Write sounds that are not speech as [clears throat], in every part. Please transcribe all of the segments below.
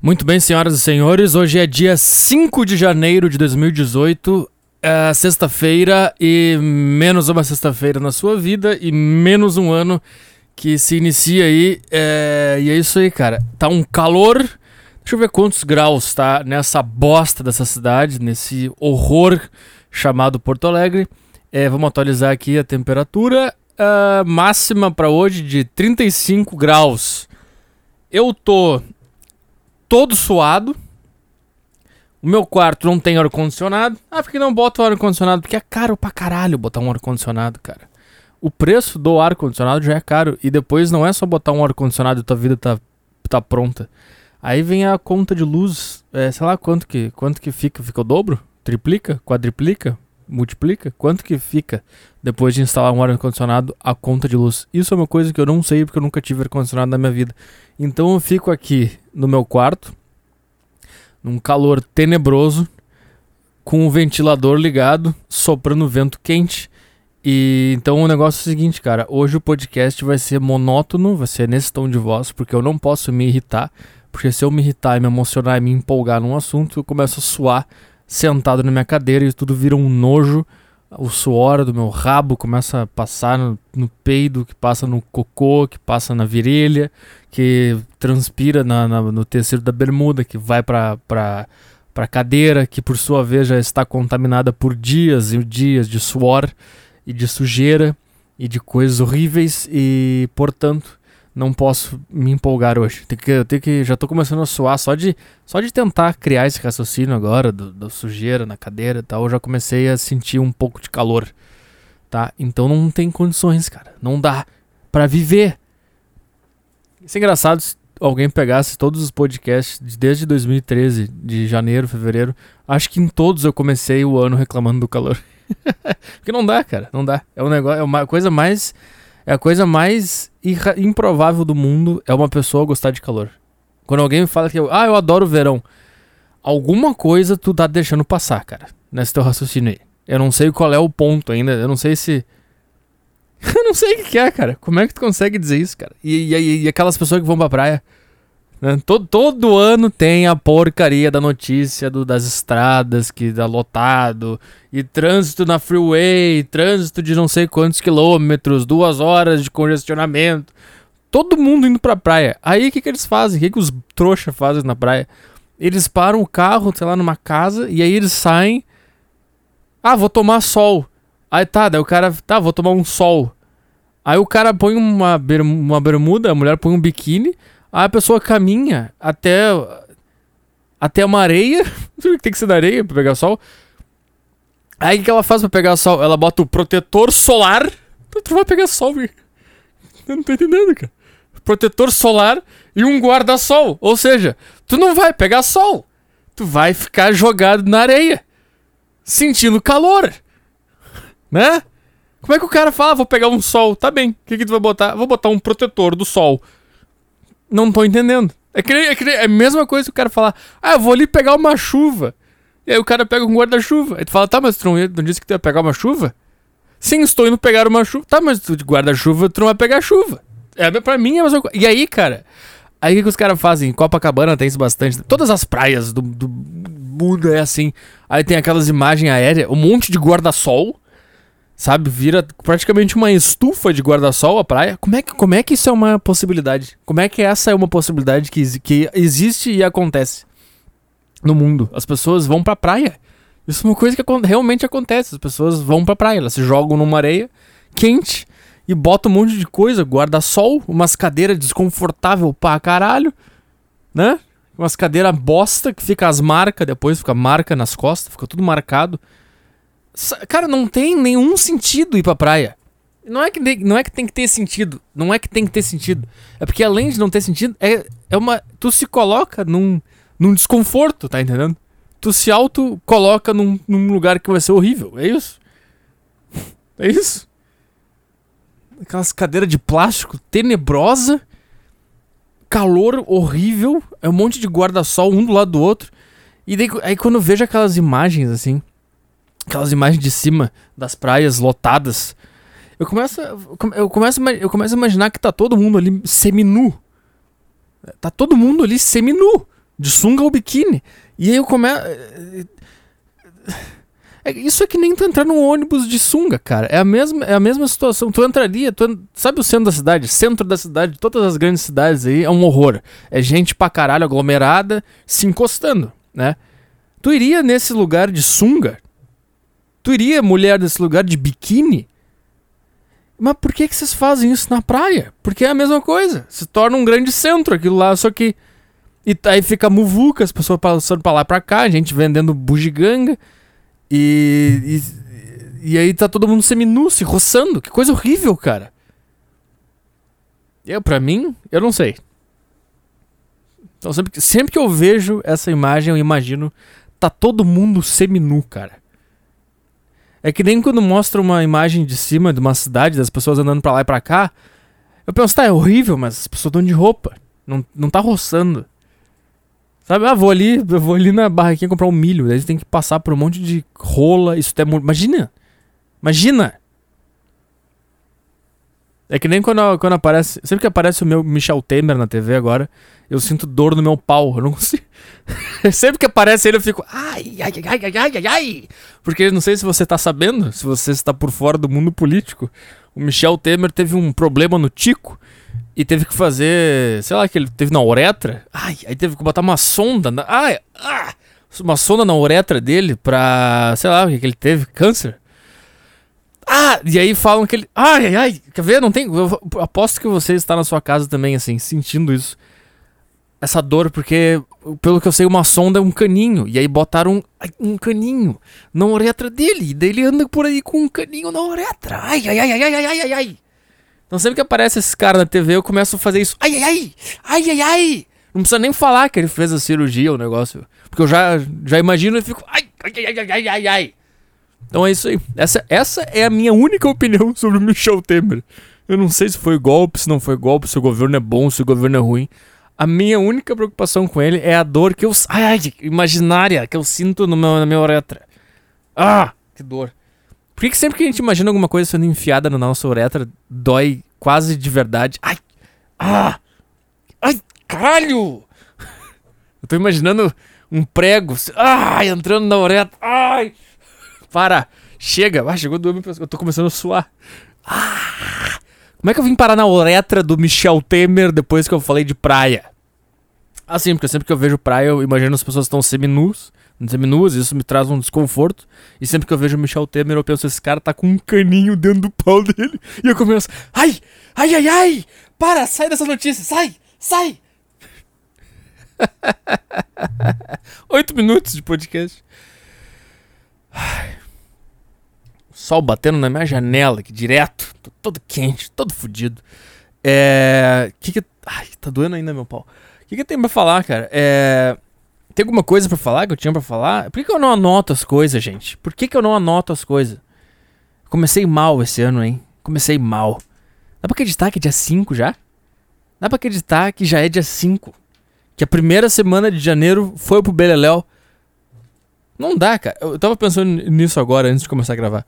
Muito bem, senhoras e senhores, hoje é dia 5 de janeiro de 2018, é sexta-feira e menos uma sexta-feira na sua vida e menos um ano que se inicia aí. É... E é isso aí, cara. Tá um calor. Deixa eu ver quantos graus tá nessa bosta dessa cidade, nesse horror chamado Porto Alegre. É, vamos atualizar aqui a temperatura. Uh, máxima para hoje de 35 graus. Eu tô todo suado. O meu quarto não tem ar-condicionado. Ah, por que não bota o ar-condicionado? Porque é caro pra caralho botar um ar-condicionado, cara. O preço do ar-condicionado já é caro. E depois não é só botar um ar-condicionado e tua vida tá, tá pronta. Aí vem a conta de luz. É, sei lá quanto que, quanto que fica. Fica o dobro? Triplica? Quadriplica? Multiplica? Quanto que fica depois de instalar um ar-condicionado a conta de luz? Isso é uma coisa que eu não sei porque eu nunca tive ar-condicionado na minha vida. Então eu fico aqui no meu quarto, num calor tenebroso, com o ventilador ligado, soprando vento quente. E então o negócio é o seguinte, cara. Hoje o podcast vai ser monótono, vai ser nesse tom de voz, porque eu não posso me irritar. Porque se eu me irritar e me emocionar e me empolgar num assunto, eu começo a suar sentado na minha cadeira e tudo vira um nojo. O suor do meu rabo começa a passar no, no peido, que passa no cocô, que passa na virilha, que transpira na, na, no tecido da bermuda, que vai para para cadeira, que por sua vez já está contaminada por dias e dias de suor e de sujeira e de coisas horríveis. E, portanto, não posso me empolgar hoje. Tem que, eu tenho que, já tô começando a suar só de, só de tentar criar esse raciocínio agora, do, do sujeira na cadeira e tal. Eu já comecei a sentir um pouco de calor, tá? Então não tem condições, cara. Não dá para viver. Isso é engraçado se alguém pegasse todos os podcasts desde 2013, de janeiro, fevereiro. Acho que em todos eu comecei o ano reclamando do calor. [laughs] Porque não dá, cara. Não dá. É um negócio, é uma coisa mais é a coisa mais improvável do mundo é uma pessoa gostar de calor. Quando alguém me fala que eu, ah, eu adoro verão, alguma coisa tu tá deixando passar, cara, nesse teu raciocínio aí. Eu não sei qual é o ponto ainda, eu não sei se. [laughs] eu não sei o que, que é, cara. Como é que tu consegue dizer isso, cara? E, e, e aquelas pessoas que vão pra praia. Né? Todo, todo ano tem a porcaria da notícia do, das estradas que dá lotado, e trânsito na freeway, trânsito de não sei quantos quilômetros, duas horas de congestionamento. Todo mundo indo pra praia. Aí o que, que eles fazem? O que, que os trouxa fazem na praia? Eles param o carro, sei lá, numa casa, e aí eles saem. Ah, vou tomar sol. Aí tá, daí o cara, tá, vou tomar um sol. Aí o cara põe uma bermuda, a mulher põe um biquíni. A pessoa caminha até até uma areia. [laughs] Tem que ser na areia pra pegar sol. Aí o que ela faz pra pegar sol? Ela bota o protetor solar. Tu vai pegar sol, velho. Eu não tô entendendo, cara. Protetor solar e um guarda-sol. Ou seja, tu não vai pegar sol. Tu vai ficar jogado na areia. Sentindo calor. Né? Como é que o cara fala, vou pegar um sol? Tá bem. O que, que tu vai botar? Vou botar um protetor do sol. Não tô entendendo. É, que, é, que, é a mesma coisa que o cara falar, ah, eu vou ali pegar uma chuva. E aí o cara pega um guarda-chuva. Aí tu fala, tá, mas tu não, disse que tu ia pegar uma chuva? Sim, estou indo pegar uma chuva. Tá, mas tu de guarda-chuva, tu não vai pegar chuva. É, pra mim é a mesma coisa. E aí, cara, aí o que, que os caras fazem? Em Copacabana tem isso bastante. Todas as praias do, do mundo é assim. Aí tem aquelas imagens aéreas, um monte de guarda-sol Sabe? Vira praticamente uma estufa de guarda-sol a praia. Como é, que, como é que isso é uma possibilidade? Como é que essa é uma possibilidade que, que existe e acontece no mundo? As pessoas vão pra praia. Isso é uma coisa que realmente acontece. As pessoas vão pra praia, elas se jogam numa areia quente e botam um monte de coisa, guarda-sol, umas cadeiras desconfortável pra caralho, né? Umas cadeiras bosta que fica as marcas depois, fica marca nas costas, fica tudo marcado. Cara, não tem nenhum sentido ir pra praia. Não é, que, não é que tem que ter sentido. Não é que tem que ter sentido. É porque além de não ter sentido, é, é uma. Tu se coloca num, num desconforto, tá entendendo? Tu se auto-coloca num, num lugar que vai ser horrível. É isso. [laughs] É isso. Aquelas cadeiras de plástico tenebrosa. Calor horrível. É um monte de guarda-sol um do lado do outro. E daí, aí quando eu vejo aquelas imagens assim aquelas imagens de cima das praias lotadas. Eu começo, eu começo, eu começo a imaginar que tá todo mundo ali seminu. Tá todo mundo ali seminu. De sunga ou biquíni. E aí eu começo. É, isso é que nem tu entrar num ônibus de sunga, cara. É a mesma, é a mesma situação. Tu entraria, tu, sabe o centro da cidade? Centro da cidade, todas as grandes cidades aí, é um horror. É gente pra caralho aglomerada se encostando, né? Tu iria nesse lugar de sunga? Tu iria, mulher, nesse lugar de biquíni? Mas por que, que vocês fazem isso na praia? Porque é a mesma coisa. Se torna um grande centro aquilo lá, só que. E aí fica muvuca, as pessoas passando pra lá pra cá, gente vendendo bugiganga. E, e, e aí tá todo mundo seminu, se roçando. Que coisa horrível, cara. Eu, pra mim, eu não sei. Então sempre, sempre que eu vejo essa imagem, eu imagino. Tá todo mundo seminu, cara. É que nem quando mostra uma imagem de cima de uma cidade, das pessoas andando pra lá e pra cá. Eu penso, tá, é horrível, mas as pessoas estão de roupa. Não, não tá roçando. Sabe, ah, vou ali, eu vou ali na barraquinha comprar um milho. Daí tem que passar por um monte de rola. Isso é muito. Imagina! Imagina! É que nem quando, quando aparece. Sempre que aparece o meu Michel Temer na TV agora, eu sinto dor no meu pau. Eu não consigo. [laughs] sempre que aparece ele, eu fico. Ai, ai, ai, ai, ai, ai, ai. Porque não sei se você tá sabendo, se você está por fora do mundo político. O Michel Temer teve um problema no Tico e teve que fazer, sei lá, que ele teve na uretra. Ai, aí teve que botar uma sonda. Na, ai, ah, uma sonda na uretra dele pra, sei lá, o que, ele teve? Câncer. Ah, e aí falam que ele. Ai, ai, ai. Quer ver? Não tem. Eu aposto que você está na sua casa também, assim, sentindo isso. Essa dor, porque, pelo que eu sei, uma sonda é um caninho. E aí botaram um, um caninho na uretra dele. E daí ele anda por aí com um caninho na uretra. Ai, ai, ai, ai, ai, ai, ai, ai. Então sempre que aparece esse cara na TV, eu começo a fazer isso. Ai, ai, ai! Ai, ai, ai! Não precisa nem falar que ele fez a cirurgia, o negócio. Porque eu já, já imagino e fico. Ai, ai, ai, ai, ai, ai. Então é isso aí. Essa, essa é a minha única opinião sobre o Michel Temer. Eu não sei se foi golpe, se não foi golpe, se o governo é bom, se o governo é ruim. A minha única preocupação com ele é a dor que eu. Ai, imaginária que eu sinto no meu, na minha uretra. Ah, que dor. Por que, que sempre que a gente imagina alguma coisa sendo enfiada na nossa uretra, dói quase de verdade? Ai! Ah! Ai, caralho! [laughs] Eu tô imaginando um prego, ai, entrando na uretra. Ai! Para! Chega! Ah, chegou do Eu tô começando a suar. Ah! Como é que eu vim parar na uretra do Michel Temer depois que eu falei de praia? Assim, porque sempre que eu vejo praia, eu imagino as pessoas estão seminus seminuas, isso me traz um desconforto. E sempre que eu vejo o Michel Temer, eu penso, esse cara tá com um caninho dentro do pau dele. [laughs] E eu começo, ai, ai, ai, ai, para, sai dessa notícia, sai, sai. [laughs] Oito minutos de podcast. Ai. Sol batendo na minha janela aqui direto. Tô todo quente, todo fudido. É. Que que. Ai, tá doendo ainda meu pau. O que, que tem pra falar, cara? É. Tem alguma coisa para falar que eu tinha para falar? Por que, que, eu não anoto as coisas, gente? Por que, que eu não anoto as coisas? Comecei mal esse ano, hein? Comecei mal. Dá pra acreditar que é dia 5 já? Dá pra acreditar que já é dia 5. Que a primeira semana de janeiro foi pro Beleléu. Não dá, cara. Eu tava pensando nisso agora, antes de começar a gravar.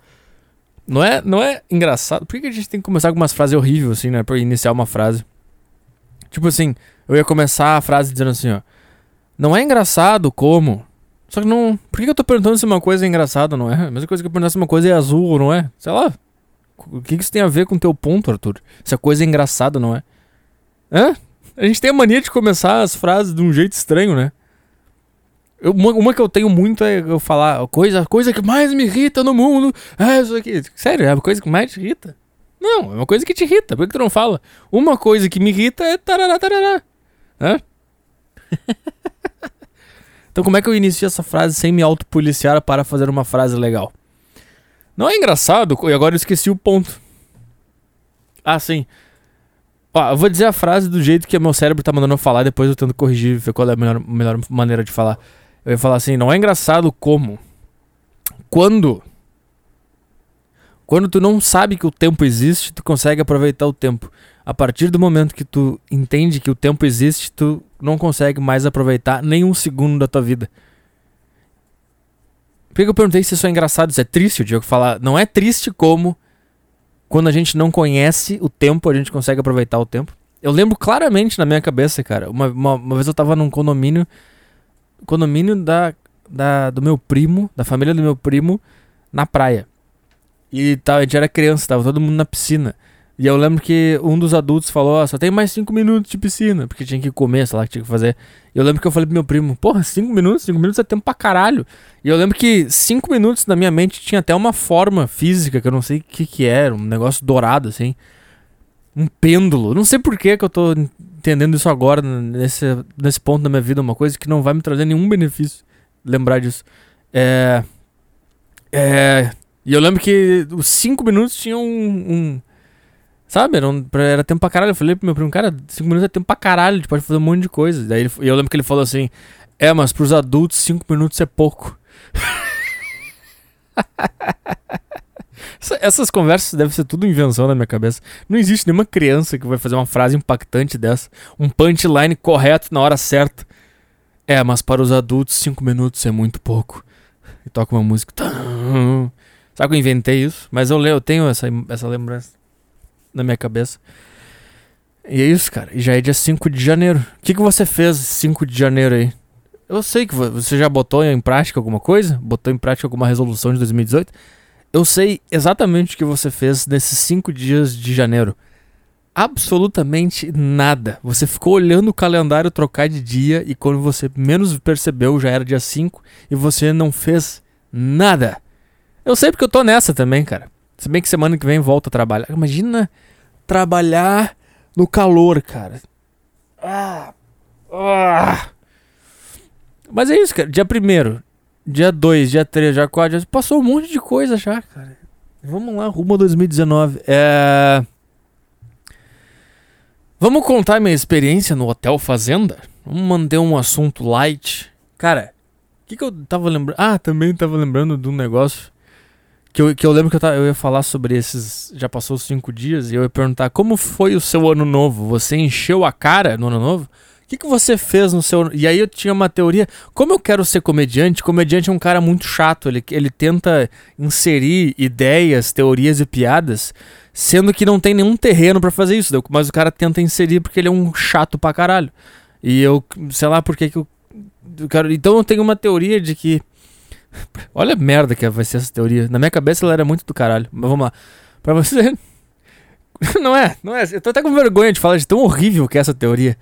Não é, não é engraçado? Por que, a gente tem que começar com umas frases horríveis, assim, né? Pra iniciar uma frase. Tipo assim, eu ia começar a frase dizendo assim, ó. Não é engraçado como. Só que não. Por que eu tô perguntando se uma coisa é engraçada, não é? A mesma coisa que eu perguntar se uma coisa é azul ou não é. Sei lá. O que, que isso tem a ver com o teu ponto, Arthur? Se a coisa é engraçada, não é? Hã? A gente tem a mania de começar as frases de um jeito estranho, né? Eu, uma, uma, que eu tenho muito é eu falar coisa, coisa que mais me irrita no mundo é isso aqui. Sério, é a coisa que mais te irrita? Não, é uma coisa que te irrita. Por que tu não fala? Uma coisa que me irrita é tarará, tarará. [laughs] Então como é que eu inicio essa frase sem me autopoliciar para fazer uma frase legal? Não é engraçado? E agora eu esqueci o ponto. Ah, sim. Ó, eu vou dizer a frase do jeito que meu cérebro tá mandando eu falar, depois eu tento corrigir ver qual é a melhor, melhor maneira de falar. Eu ia falar assim, não é engraçado como quando quando tu não sabe que o tempo existe, tu consegue aproveitar o tempo. A partir do momento que tu entende que o tempo existe, tu não consegue mais aproveitar nenhum segundo da tua vida. Por que eu perguntei se isso é engraçado, se é triste? O Diego falar, não é triste como quando a gente não conhece o tempo, a gente consegue aproveitar o tempo. Eu lembro claramente na minha cabeça, cara. Uma, uma, uma vez eu tava num condomínio condomínio da, da, do meu primo, da família do meu primo, na praia. E tá, a gente era criança, tava todo mundo na piscina. E eu lembro que um dos adultos falou, ó, só tem mais cinco minutos de piscina, porque tinha que comer, sei lá, que tinha que fazer. E eu lembro que eu falei pro meu primo, porra, cinco minutos? Cinco minutos é tempo pra caralho. E eu lembro que cinco minutos na minha mente tinha até uma forma física, que eu não sei o que que era, um negócio dourado, assim. Um pêndulo. Não sei por que que eu tô entendendo isso agora, nesse, nesse ponto da minha vida, uma coisa que não vai me trazer nenhum benefício lembrar disso. É... É... E eu lembro que os cinco minutos tinham um, um Sabe? Era, um, era tempo pra caralho. Eu falei pro meu primo, cara, 5 minutos é tempo pra caralho, a gente pode fazer um monte de coisa. Daí ele, eu lembro que ele falou assim: É, mas pros adultos 5 minutos é pouco. [laughs] Essas conversas devem ser tudo invenção na minha cabeça. Não existe nenhuma criança que vai fazer uma frase impactante dessa. Um punchline correto na hora certa. É, mas para os adultos, 5 minutos é muito pouco. E toca uma música. Sabe que eu inventei isso? Mas eu, eu tenho essa, essa lembrança na minha cabeça. E é isso, cara. E já é dia 5 de janeiro. O que, que você fez 5 de janeiro aí? Eu sei que você já botou em prática alguma coisa, botou em prática alguma resolução de 2018. Eu sei exatamente o que você fez nesses 5 dias de janeiro. Absolutamente nada. Você ficou olhando o calendário trocar de dia e quando você menos percebeu já era dia 5 e você não fez nada. Eu sei porque eu tô nessa também, cara. Se bem que semana que vem volta a trabalhar. Imagina trabalhar no calor, cara. Ah, ah. Mas é isso, cara. Dia 1 dia 2, dia 3, dia 4, passou um monte de coisa já, cara. Vamos lá, rumo a 2019. É... Vamos contar minha experiência no Hotel Fazenda? Vamos manter um assunto light. Cara, o que, que eu tava lembrando? Ah, também tava lembrando de um negócio que eu, que eu lembro que eu, tava, eu ia falar sobre esses. Já passou cinco dias e eu ia perguntar como foi o seu ano novo? Você encheu a cara no ano novo? Que, que você fez no seu. E aí eu tinha uma teoria. Como eu quero ser comediante, comediante é um cara muito chato. Ele, ele tenta inserir ideias, teorias e piadas, sendo que não tem nenhum terreno para fazer isso. Mas o cara tenta inserir porque ele é um chato pra caralho. E eu, sei lá por que, eu quero... Então eu tenho uma teoria de que [laughs] Olha a merda que vai ser essa teoria. Na minha cabeça ela era muito do caralho. Mas vamos lá. Pra você. [laughs] não é, não é. Eu tô até com vergonha de falar de tão horrível que é essa teoria.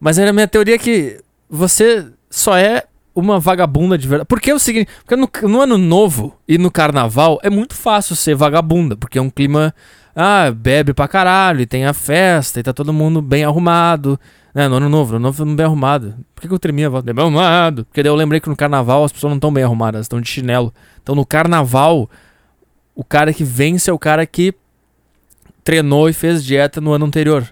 Mas era a minha teoria que você só é uma vagabunda de verdade. Porque é o seguinte, porque no, no, ano novo e no carnaval é muito fácil ser vagabunda, porque é um clima. Ah, bebe pra caralho, e tem a festa, e tá todo mundo bem arrumado. É, no ano novo, no ano novo bem arrumado. Por que, que eu tremia a voz? Bem arrumado. Porque daí eu lembrei que no carnaval as pessoas não estão bem arrumadas, estão de chinelo. Então no carnaval, o cara que vence é o cara que treinou e fez dieta no ano anterior.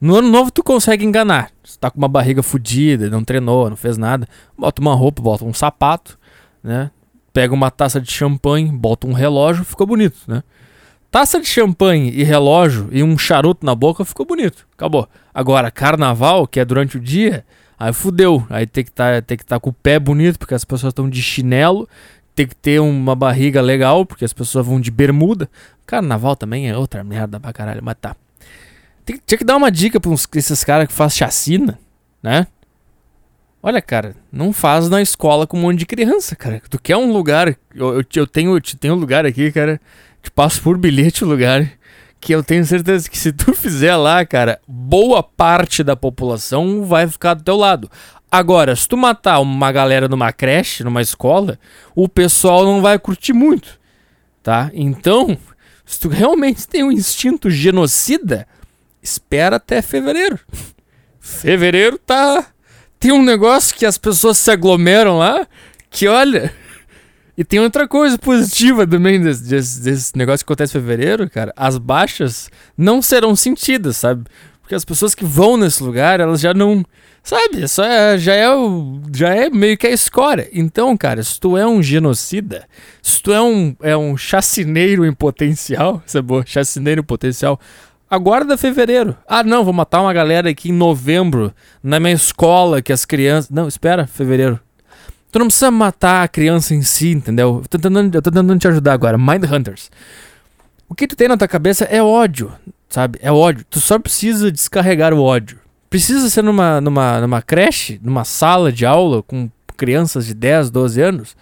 No ano novo tu consegue enganar. Você tá com uma barriga fodida, não treinou, não fez nada. Bota uma roupa, bota um sapato, né? Pega uma taça de champanhe, bota um relógio, ficou bonito, né? Taça de champanhe e relógio e um charuto na boca ficou bonito. Acabou. Agora, carnaval, que é durante o dia, aí fudeu. Aí tem que tá, estar tá com o pé bonito, porque as pessoas estão de chinelo. Tem que ter uma barriga legal, porque as pessoas vão de bermuda. Carnaval também é outra merda pra caralho, mas tá. Tem, tinha que dar uma dica pra uns, esses caras que fazem chacina, né? Olha, cara, não faz na escola com um monte de criança, cara. Tu quer um lugar. Eu, eu, eu tenho, eu tenho um lugar aqui, cara te passo por bilhete o lugar. Que eu tenho certeza que se tu fizer lá, cara, boa parte da população vai ficar do teu lado. Agora, se tu matar uma galera numa creche, numa escola, o pessoal não vai curtir muito, tá? Então, se tu realmente tem um instinto genocida, espera até fevereiro. Fevereiro tá. Tem um negócio que as pessoas se aglomeram lá, que olha. E tem outra coisa positiva também desse, desse, desse, negócio que acontece em fevereiro, cara. As baixas não serão sentidas, sabe? Porque as pessoas que vão nesse lugar, elas já não. Sabe? Só é, já, é o, já é meio que a escória. Então, cara, se tu é um genocida, se tu é um, é um chacineiro em potencial, [laughs] é boa, chacineiro em potencial, aguarda fevereiro. Ah, não, vou matar uma galera aqui em novembro, na minha escola, que as crianças. Não, espera, fevereiro. Tu não precisa matar a criança em si, entendeu? Eu tô tentando, eu tô tentando te ajudar agora. Mind Hunters. O que tu tem na tua cabeça é ódio, sabe? É ódio. Tu só precisa descarregar o ódio. Precisa ser numa, numa, numa creche, numa sala de aula com crianças de 10, 12 anos,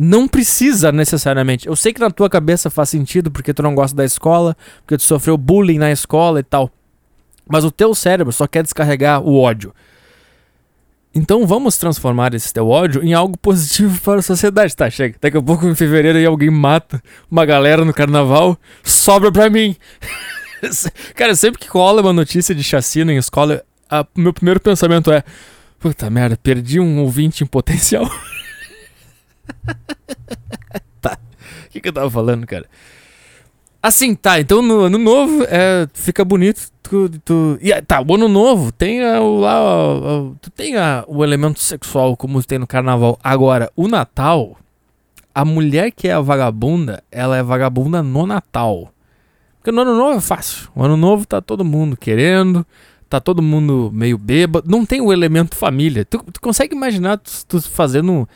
não precisa necessariamente. Eu sei que na tua cabeça faz sentido porque tu não gosta da escola, porque tu sofreu bullying na escola e tal. Mas o teu cérebro só quer descarregar o ódio. Então vamos transformar esse teu ódio em algo positivo [laughs] para a sociedade. Tá, chega. Daqui a pouco em fevereiro aí alguém mata uma galera no carnaval, sobra pra mim. [laughs] Cara, sempre que rola uma notícia de chacina em escola, o meu primeiro pensamento é: Puta merda, perdi um ouvinte em potencial. [laughs] [laughs] tá. O que, que eu tava falando, cara? Assim, tá, então no ano novo é, fica bonito. Tu, tu, e, tá, o ano novo tem a, o, lá, o, tu tem a, o elemento sexual como tem no carnaval. Agora, o Natal, a mulher que é a vagabunda, ela é vagabunda no Natal. Porque no ano novo é fácil. O ano novo tá todo mundo querendo, tá todo mundo meio bêbado. Não tem o elemento família. Tu, tu consegue imaginar tu, tu fazendo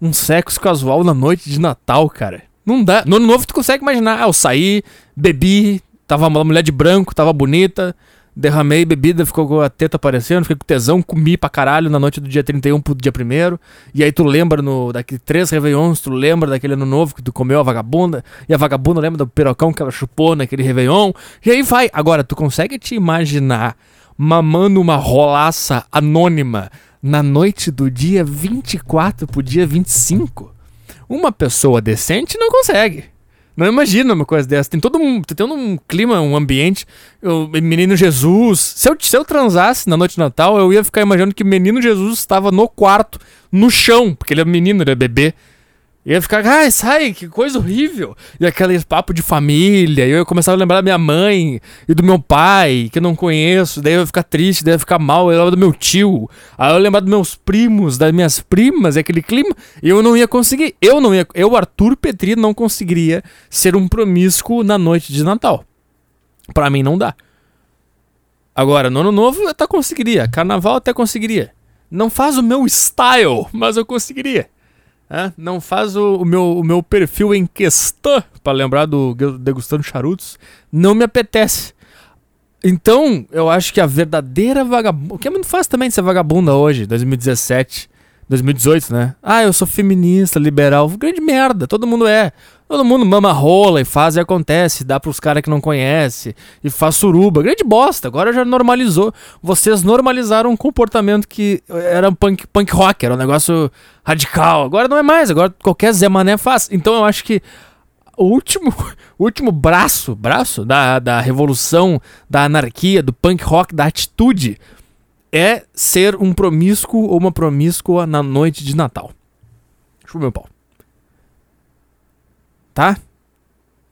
um sexo casual na noite de Natal, cara. Não dá. No ano novo tu consegue imaginar. Ah, eu saí, bebi, tava uma mulher de branco, tava bonita, derramei bebida, ficou com a teta aparecendo, fiquei com tesão, comi pra caralho na noite do dia 31 pro dia 1 E aí tu lembra no, daqui três Réveillons, tu lembra daquele ano novo que tu comeu a vagabunda, e a vagabunda lembra do pirocão que ela chupou naquele Réveillon, e aí vai. Agora, tu consegue te imaginar mamando uma rolaça anônima na noite do dia 24 pro dia 25. Uma pessoa decente não consegue. Não imagina uma coisa dessa. Tem todo um, tem todo um clima, um ambiente. O menino Jesus. Se eu, se eu transasse na noite de Natal, eu ia ficar imaginando que menino Jesus estava no quarto, no chão, porque ele é menino, ele é bebê. Ia ficar, ai, sai, que coisa horrível. E aquele papo de família. E eu começava a lembrar da minha mãe e do meu pai, que eu não conheço. Daí eu ia ficar triste, daí eu ia ficar mal. Eu lembrar do meu tio. Aí eu ia lembrar dos meus primos, das minhas primas, e aquele clima. E eu não ia conseguir. Eu não ia. Eu, Arthur Petri, não conseguiria ser um promíscuo na noite de Natal. Pra mim não dá. Agora, no ano novo eu até conseguiria. Carnaval até conseguiria. Não faz o meu style, mas eu conseguiria. Não faz o, o, meu, o meu perfil em questão, para lembrar do Degustando Charutos, não me apetece. Então, eu acho que a verdadeira vagabunda. O que é muito fácil também de ser vagabunda hoje, 2017, 2018, né? Ah, eu sou feminista, liberal. Grande merda, todo mundo é. Todo mundo mama rola e faz e acontece, dá pros caras que não conhece e faz suruba. Grande bosta, agora já normalizou. Vocês normalizaram um comportamento que era punk, punk rock, era um negócio radical. Agora não é mais, agora qualquer Zé Mané faz. Então eu acho que o último, [laughs] o último braço, braço da, da revolução, da anarquia, do punk rock, da atitude, é ser um promíscuo ou uma promíscua na noite de Natal. Chupa meu pau tá?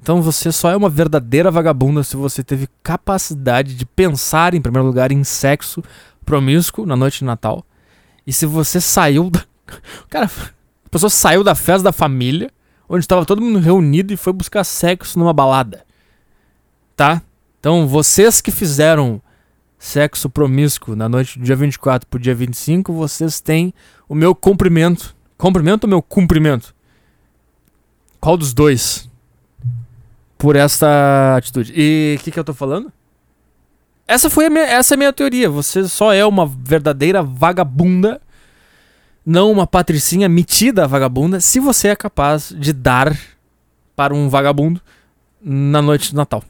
Então você só é uma verdadeira vagabunda se você teve capacidade de pensar, em primeiro lugar, em sexo promíscuo na noite de Natal. E se você saiu da. [laughs] Cara, a pessoa saiu da festa da família, onde estava todo mundo reunido e foi buscar sexo numa balada. Tá? Então vocês que fizeram sexo promíscuo na noite do dia 24 pro dia 25, vocês têm o meu cumprimento. Cumprimento ou meu cumprimento? Qual dos dois? Por essa atitude. E o que, que eu tô falando? Essa foi minha, essa é a minha teoria. Você só é uma verdadeira vagabunda, não uma patricinha metida vagabunda, se você é capaz de dar para um vagabundo na noite do Natal.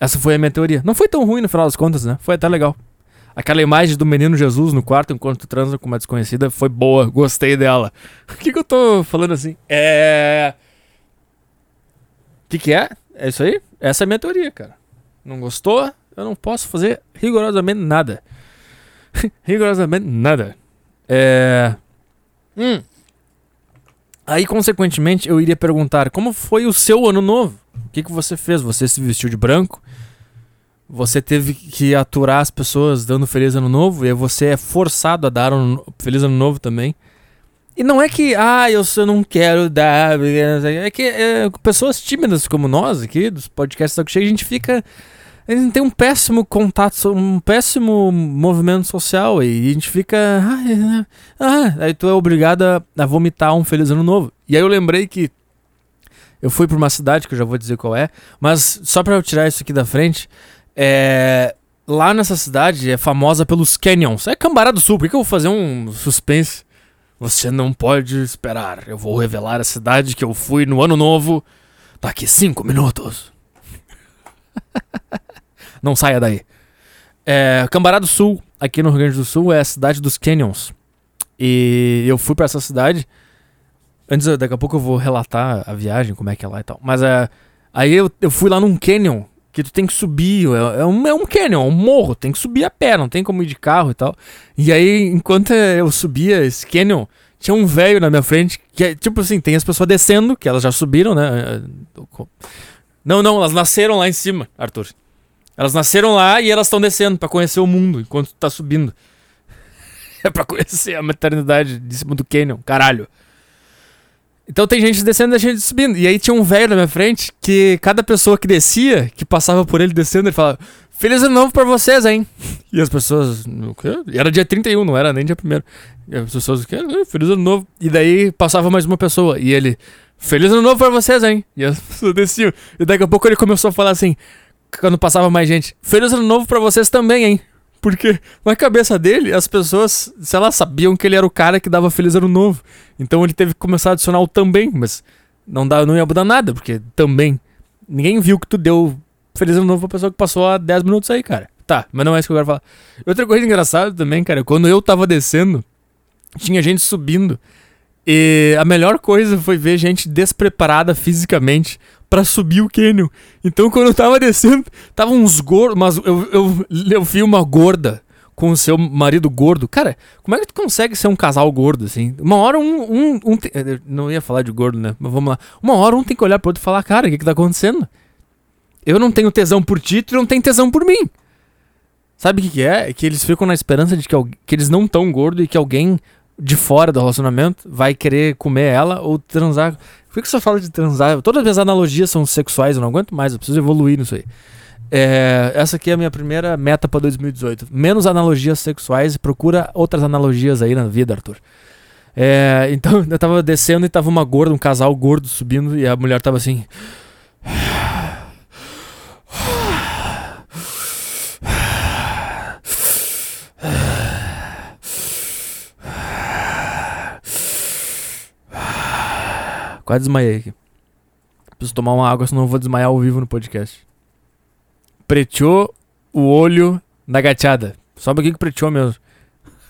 Essa foi a minha teoria. Não foi tão ruim no final das contas, né? Foi até legal. Aquela imagem do menino Jesus no quarto enquanto transa com uma desconhecida foi boa, gostei dela. [laughs] O que, que eu tô falando assim? É. O que, que é? É isso aí? Essa é a minha teoria, cara. Não gostou? Eu não posso fazer rigorosamente nada. [laughs] rigorosamente nada. É. Hum. Aí, consequentemente, eu iria perguntar: como foi o seu ano novo? O que, que você fez? Você se vestiu de branco? Você teve que aturar as pessoas dando Feliz Ano Novo? E você é forçado a dar um Feliz Ano Novo também? E não é que, ah, eu só não quero dar. É que é, pessoas tímidas como nós aqui, dos podcasts Saco Cheio, a gente fica. Gente tem um péssimo contato, um péssimo movimento social e a gente fica. Ah, ah, aí tu é obrigado a, a vomitar um Feliz Ano Novo. E aí eu lembrei que eu fui para uma cidade que eu já vou dizer qual é, mas só para eu tirar isso aqui da frente, é, lá nessa cidade é famosa pelos canyons. É Cambará do Sul, por que eu vou fazer um suspense? Você não pode esperar. Eu vou revelar a cidade que eu fui no ano novo daqui cinco minutos. [laughs] não saia daí. É, Cambará do Sul, aqui no Rio Grande do Sul, é a cidade dos Canyons. E eu fui para essa cidade. Antes, daqui a pouco eu vou relatar a viagem, como é que é lá e tal. Mas é, aí eu, eu fui lá num canyon que tu tem que subir. É, é, um, é um canyon, é um morro, tem que subir a pé, não tem como ir de carro e tal. E aí, enquanto eu subia esse canyon, tinha um velho na minha frente, que é tipo assim, tem as pessoas descendo, que elas já subiram, né? Não, não, elas nasceram lá em cima, Arthur. Elas nasceram lá e elas estão descendo para conhecer o mundo enquanto tu tá subindo. [laughs] é pra conhecer a maternidade de cima do canyon, caralho. Então tem gente descendo e gente subindo. E aí tinha um velho na minha frente que cada pessoa que descia, que passava por ele descendo, ele falava: Feliz ano novo pra vocês, hein? [laughs] E as pessoas, o quê? E era dia 31, não era nem dia 1 E as pessoas, o quê? Feliz ano novo. E daí passava mais uma pessoa. E ele, Feliz ano novo pra vocês, hein? E as [laughs] pessoas desciam. E daqui a pouco ele começou a falar assim, quando passava mais gente: Feliz ano novo pra vocês também, hein? Porque na cabeça dele, as pessoas, sei lá, sabiam que ele era o cara que dava Feliz Ano Novo. Então ele teve que começar a adicionar o também, mas não, dá, não ia mudar nada, porque também. Ninguém viu que tu deu Feliz Ano Novo pra pessoa que passou há 10 minutos aí, cara. Tá, mas não é isso que eu quero falar. Outra coisa engraçada também, cara, quando eu tava descendo, tinha gente subindo. E a melhor coisa foi ver gente despreparada fisicamente para subir o canyon. Então quando eu tava descendo, tava uns gordos, mas eu, eu, eu vi uma gorda com o seu marido gordo. Cara, como é que tu consegue ser um casal gordo assim? Uma hora um. um, um te... Não ia falar de gordo, né? Mas vamos lá. Uma hora um tem que olhar pro outro e falar: Cara, o que, que tá acontecendo? Eu não tenho tesão por ti, tu não tem tesão por mim. Sabe o que, que é? É que eles ficam na esperança de que, que eles não tão gordo e que alguém de fora do relacionamento vai querer comer ela ou transar. Por que você fala de transar? Todas as analogias são sexuais, eu não aguento mais, eu preciso evoluir nisso aí. É, essa aqui é a minha primeira meta para 2018. Menos analogias sexuais e procura outras analogias aí na vida, Arthur. É, então [laughs] eu tava descendo e tava uma gorda, um casal gordo subindo e a mulher tava assim. Quase desmaiei aqui. Preciso tomar uma água, senão eu vou desmaiar ao vivo no podcast. Preteou o olho na gateada. Um pouquinho que preteou mesmo.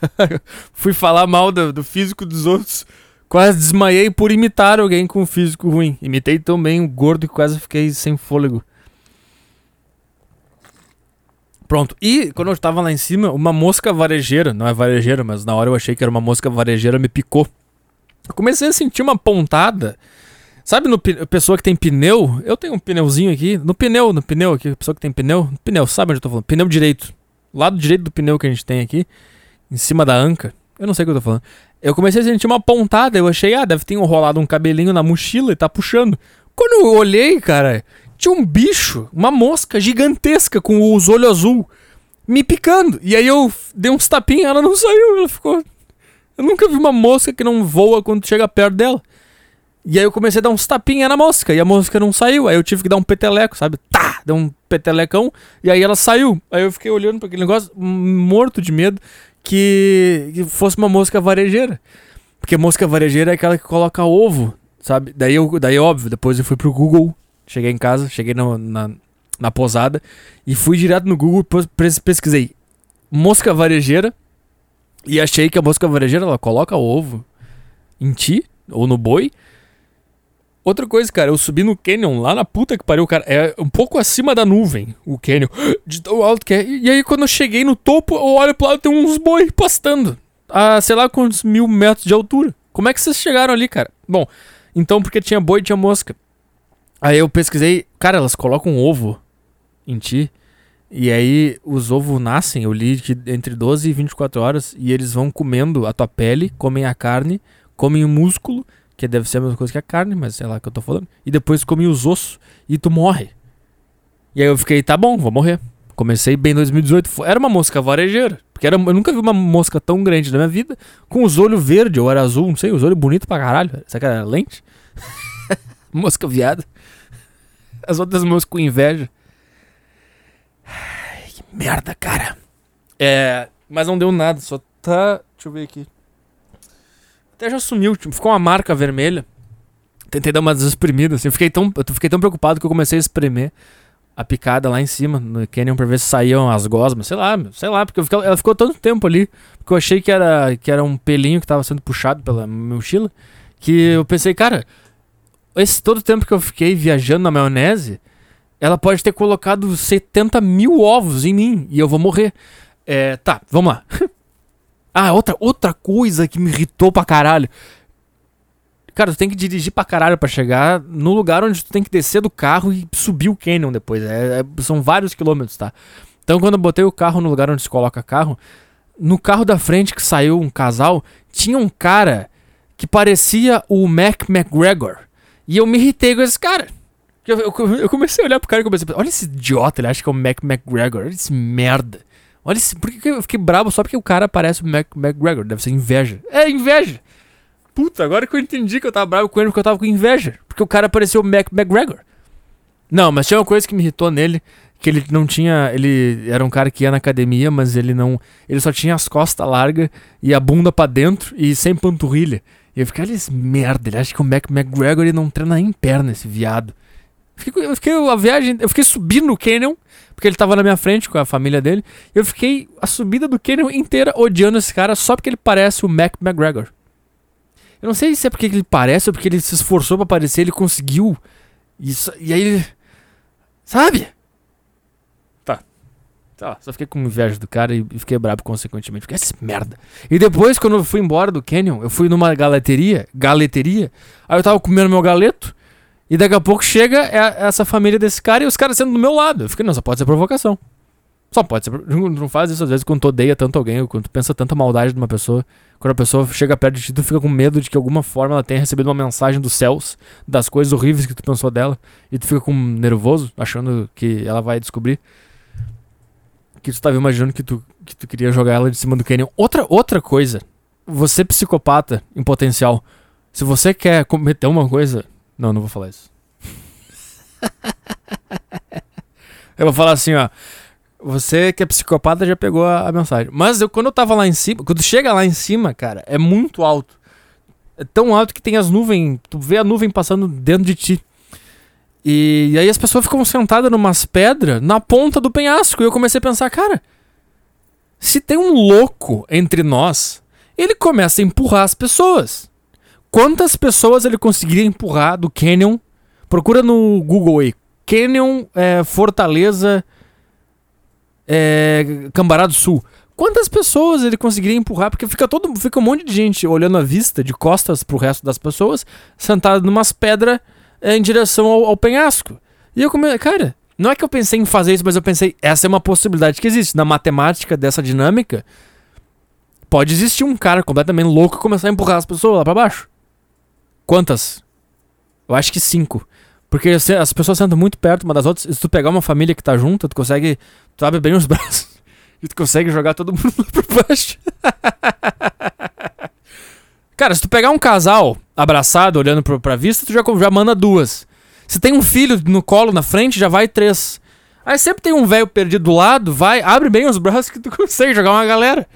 [laughs] Fui falar mal do, do, físico dos outros. Quase desmaiei por imitar alguém com físico ruim. Imitei também um gordo e quase fiquei sem fôlego. Pronto. E quando eu tava lá em cima, uma mosca varejeira, não é varejeira, mas na hora eu achei que era uma mosca varejeira, me picou. Eu comecei a sentir uma pontada. Sabe no pessoa que tem pneu? Eu tenho um pneuzinho aqui. No pneu, no pneu aqui, pessoa que tem pneu. Pneu, sabe onde eu tô falando? Pneu direito. Lado direito do pneu que a gente tem aqui. Em cima da anca. Eu não sei o que eu tô falando. Eu comecei a sentir uma pontada. Eu achei, ah, deve ter enrolado um cabelinho na mochila e tá puxando. Quando eu olhei, cara, tinha um bicho, uma mosca gigantesca com os olhos azul me picando. E aí eu dei uns tapinhos, ela não saiu, ela ficou eu nunca vi uma mosca que não voa quando chega perto dela. E aí eu comecei a dar uns tapinhas na mosca e a mosca não saiu. Aí eu tive que dar um peteleco, sabe? Tá! Deu um petelecão e aí ela saiu. Aí eu fiquei olhando para aquele negócio morto de medo que, fosse uma mosca varejeira. Porque mosca varejeira é aquela que coloca ovo, sabe? Daí, eu, daí óbvio, depois eu fui pro Google, cheguei em casa, cheguei no, na, na posada e fui direto no Google pesquisei mosca varejeira e achei que a mosca varejeira ela coloca ovo em ti ou no boi. Outra coisa, cara, eu subi no canyon lá na puta que pariu, cara. É um pouco acima da nuvem o canyon. [gasps] De tão alto que é. E aí quando eu cheguei no topo, eu olho pro lado tem uns boi pastando. A sei lá quantos mil metros de altura. Como é que vocês chegaram ali, cara? Bom, então porque tinha boi tinha mosca. Aí eu pesquisei, cara, elas colocam ovo em ti. E aí os ovos nascem, eu li que entre 12 e 24 horas, e eles vão comendo a tua pele, comem a carne, comem o músculo, que deve ser a mesma coisa que a carne, mas sei lá que eu tô falando, e depois comem os ossos e tu morre. E aí eu fiquei, tá bom, vou morrer. Comecei bem em 2018, era uma mosca varejeira, porque era, eu nunca vi uma mosca tão grande na minha vida, com os olhos verdes ou era azul, não sei, os olhos bonitos pra caralho. Será que era lente? [laughs] mosca viada. As outras moscas com inveja merda, cara. É. Mas não deu nada, só tá. Deixa eu ver aqui. Até já sumiu, tipo, ficou uma marca vermelha. Tentei dar umas espremidas, assim. Eu fiquei tão, eu fiquei tão preocupado que eu comecei a espremer a picada lá em cima no canyon pra ver se saíam as gosmas. Sei lá, sei lá, porque ela ficou tanto tempo ali. Porque eu achei que era, que era um pelinho que tava sendo puxado pela mochila. Que eu pensei, cara, esse todo tempo que eu fiquei viajando na maionese, ela pode ter colocado 70 mil ovos em mim e eu vou morrer. É, tá, vamos lá. [laughs] ah, outra, outra coisa que me irritou pra caralho. Cara, tu tem que dirigir pra caralho pra chegar no lugar onde tu tem que descer do carro e subir o canyon depois. É, é, são vários quilômetros, tá? Então quando eu botei o carro no lugar onde se coloca carro, no carro da frente que saiu um casal, tinha um cara que parecia o Mac McGregor. E eu me irritei com esse cara. Eu, eu, eu comecei a olhar pro cara e comecei a pensar, olha esse idiota, ele acha que é o Mac McGregor, olha esse merda. Olha esse, por que eu fiquei bravo só porque o cara parece o Mac McGregor? Deve ser inveja. É inveja! Puta, agora que eu entendi que eu tava bravo com ele porque eu tava com inveja. Porque o cara parecia o Mac McGregor. Não, mas tinha uma coisa que me irritou nele, que ele não tinha, ele era um cara que ia na academia, mas ele não, ele só tinha as costas largas e a bunda para dentro e sem panturrilha. E eu fiquei, olha esse merda, ele acha que o Mac McGregor ele não treina nem perna, esse viado. Fiquei, eu fiquei a viagem, eu fiquei subindo no canyon, porque ele tava na minha frente com a família dele, eu fiquei a subida do canyon inteira odiando esse cara só porque ele parece o Mac McGregor. Eu não sei se é porque ele parece ou porque ele se esforçou para aparecer, ele conseguiu. Isso, e aí ele. Sabe? Tá. Tá, só fiquei com inveja do cara e fiquei brabo consequentemente. Fiquei essa merda. E depois, quando eu fui embora do Canyon, eu fui numa galeteria. Galeteria. Aí eu tava comendo meu galeto. E daqui a pouco chega essa família desse cara e os caras sendo do meu lado. Eu fiquei, não, só pode ser provocação. Só pode ser. Não faz isso às vezes quando tu odeia tanto alguém, quando tu pensa tanta maldade de uma pessoa. Quando a pessoa chega perto de ti, tu fica com medo de que alguma forma ela tenha recebido uma mensagem dos céus, das coisas horríveis que tu pensou dela, e tu fica com nervoso, achando que ela vai descobrir. Que tu estava imaginando que tu, que tu queria jogar ela de cima do canyon. Outra, outra coisa, você psicopata em potencial, se você quer cometer uma coisa. Não, não vou falar isso. [laughs] Eu vou falar assim, ó. Você que é psicopata já pegou a, a, mensagem. Mas eu, quando eu tava lá em cima, quando chega lá em cima, cara, é muito alto. É tão alto que tem as nuvens, tu vê a nuvem passando dentro de ti. E, e aí as pessoas ficam sentadas numas pedras na ponta do penhasco. E eu comecei a pensar, cara, se tem um louco entre nós, ele começa a empurrar as pessoas. Quantas pessoas ele conseguiria empurrar do Canyon? Procura no Google aí. Canyon é, Fortaleza é, Cambará do Sul. Quantas pessoas ele conseguiria empurrar? Porque fica todo, fica um monte de gente olhando a vista de costas pro resto das pessoas, sentado numas pedras é, em direção ao, ao, penhasco. E eu comecei, cara, não é que eu pensei em fazer isso, mas eu pensei, essa é uma possibilidade que existe. Na matemática dessa dinâmica, pode existir um cara completamente louco começar a empurrar as pessoas lá pra baixo. Quantas? Eu acho que cinco. Porque as pessoas sentam muito perto uma das outras. Se tu pegar uma família que tá junto, tu consegue. Tu abre bem os [laughs] braços. E tu consegue jogar todo mundo lá pra baixo. [laughs] Cara, se tu pegar um casal abraçado, olhando pra, pra vista, tu já, já manda duas. Se tem um filho no colo na frente, já vai três. Aí sempre tem um velho perdido do lado, vai, abre bem os braços que tu [laughs] consegue jogar uma galera.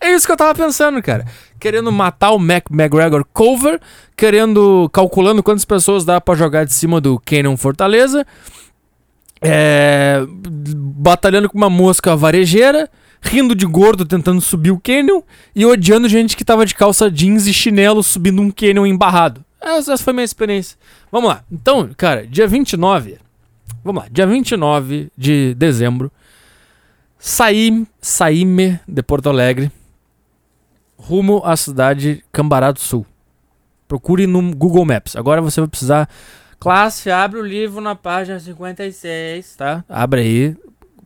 é isso que eu tava pensando, cara querendo matar o Mac McGregor cover, querendo calculando quantas pessoas dá para jogar de cima do Canyon Fortaleza, é, batalhando com uma mosca varejeira, rindo de gordo tentando subir o Canyon e odiando gente que tava de calça jeans e chinelo subindo um Canyon embarrado. Essa, essa foi minha experiência. Vamos lá. Então, cara, dia 29. Vamos lá, dia 29 de dezembro. Saí, saí-me de Porto Alegre rumo à cidade Cambará do Sul. Procure no Google Maps. Agora você vai precisar. Classe, abre o livro na página 56, tá? Abre aí.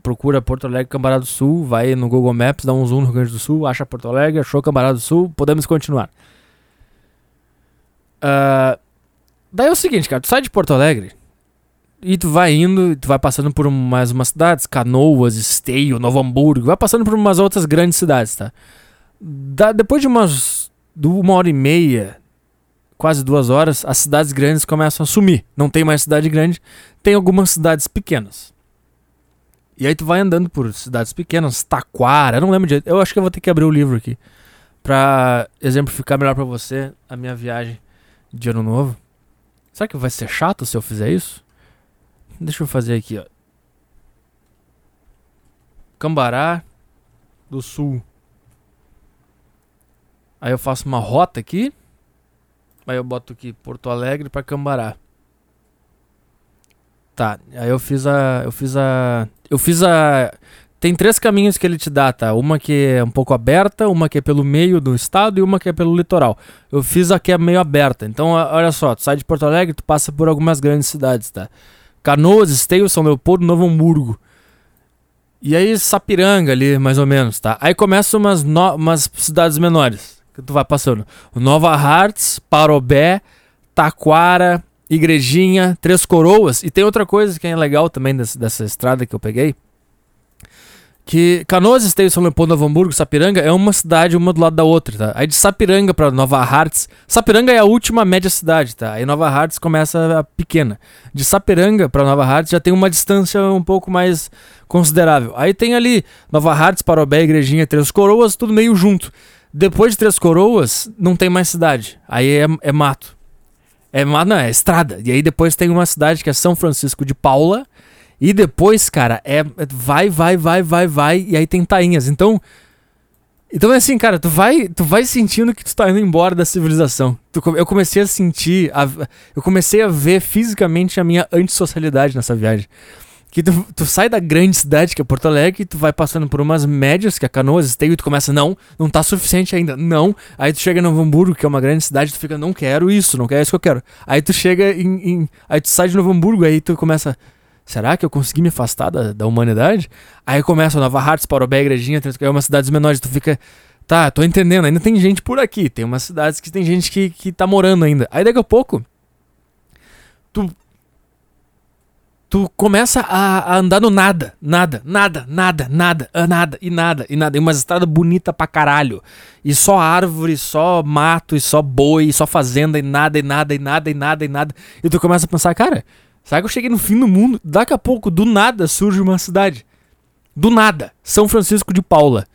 Procura Porto Alegre, Cambará do Sul. Vai no Google Maps, dá um zoom no Rio Grande do Sul. Acha Porto Alegre, achou Cambará do Sul. Podemos continuar. Uh, daí é o seguinte, cara. Tu sai de Porto Alegre e tu vai indo, tu vai passando por mais umas cidades, Canoas, Esteio, Novo Hamburgo, vai passando por umas outras grandes cidades, tá? Da, depois de umas de uma hora e meia, quase duas horas, as cidades grandes começam a sumir. Não tem mais cidade grande, tem algumas cidades pequenas. E aí tu vai andando por cidades pequenas, Taquara, não lembro de. Eu acho que eu vou ter que abrir o livro aqui. Pra exemplificar melhor pra você a minha viagem de ano novo. Será que vai ser chato se eu fizer isso? Deixa eu fazer aqui, ó. Cambará do Sul. Aí eu faço uma rota aqui. Aí eu boto aqui Porto Alegre para Cambará. Tá, aí eu fiz a eu fiz a eu fiz a tem três caminhos que ele te dá, tá? Uma que é um pouco aberta, uma que é pelo meio do estado e uma que é pelo litoral. Eu fiz a que é meio aberta. Então, olha só, tu sai de Porto Alegre, tu passa por algumas grandes cidades, tá? Canoas, Esteio, São Leopoldo, Novo Hamburgo. E aí Sapiranga ali, mais ou menos, tá? Aí começam umas, no... umas cidades menores que tu vai passando. Nova Hartz, Parobé, Taquara, Igrejinha, Três Coroas. E tem outra coisa que é legal também dessa, dessa estrada que eu peguei que Canoas, Esteio, São Leopoldo, Novo Hamburgo, Sapiranga é uma cidade uma do lado da outra, tá? Aí de Sapiranga para Nova Hartz, Sapiranga é a última média cidade, tá? Aí Nova Hartz começa a pequena. De Sapiranga para Nova Hartz já tem uma distância um pouco mais considerável. Aí tem ali Nova Hartz, Parobé, Igrejinha, Três Coroas, tudo meio junto. Depois de Três Coroas, não tem mais cidade. Aí é, é mato. É mato, não, é estrada. E aí depois tem uma cidade que é São Francisco de Paula, e depois, cara, é vai, vai, vai, vai, vai, e aí tem tainhas. Então, então é assim, cara, tu vai, tu vai sentindo que tu tá indo embora da civilização. Tu, eu comecei a sentir, a, eu comecei a ver fisicamente a minha antissocialidade nessa viagem. Que tu, tu, sai da grande cidade, que é Porto Alegre, e tu vai passando por umas médias, que é Canoas, Esteio, e tu começa, não, não tá suficiente ainda, não. Aí tu chega em Novo Hamburgo, que é uma grande cidade, tu fica, não quero isso, não quero isso que eu quero. Aí tu chega em, em aí tu sai de Novo Hamburgo, aí tu começa, será que eu consegui me afastar da, da humanidade? Aí começa Nova Hartz, Parobé, Igrejinha, é umas cidades menores, tu fica, tá, tô entendendo, ainda tem gente por aqui, tem umas cidades que tem gente que, que tá morando ainda. Aí daqui a pouco, tu tu começa a, a, andar no nada, nada, nada, nada, nada, ah, nada e nada e nada. E uma estrada bonita pra caralho. E só árvore, só mato, e só boi, e só fazenda, e nada, e nada, e nada, e nada, e nada. E tu começa a pensar, cara, Sabe que eu cheguei no fim do mundo? Daqui a pouco, do nada, surge uma cidade. Do nada. São Francisco de Paula.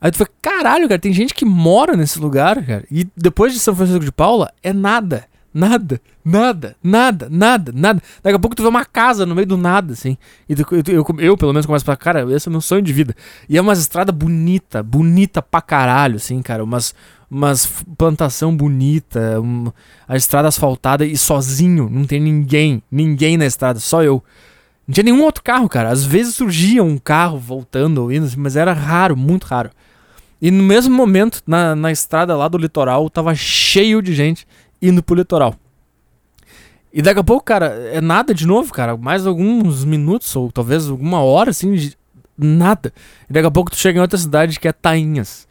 Aí tu fala, caralho, cara, tem gente que mora nesse lugar, cara. E depois de São Francisco de Paula, é nada. Nada, nada, nada, nada, nada. Daqui a pouco tu vê uma casa no meio do nada, assim. E eu, eu, eu, pelo menos, começo a falar, cara, esse é o meu sonho de vida. E é uma estrada bonita, bonita pra caralho, assim, cara. Umas, umas plantação bonita, um, a estrada asfaltada e sozinho, não tem ninguém, ninguém na estrada, só eu. Não tinha nenhum outro carro, cara. Às vezes surgia um carro voltando ou indo, mas era raro, muito raro. E no mesmo momento, na, na estrada lá do litoral, tava cheio de gente indo pro litoral. E daqui a pouco, cara, é nada de novo, cara. Mais alguns minutos, ou talvez alguma hora, assim, de nada. E daqui a pouco tu chega em outra cidade que é Tainhas.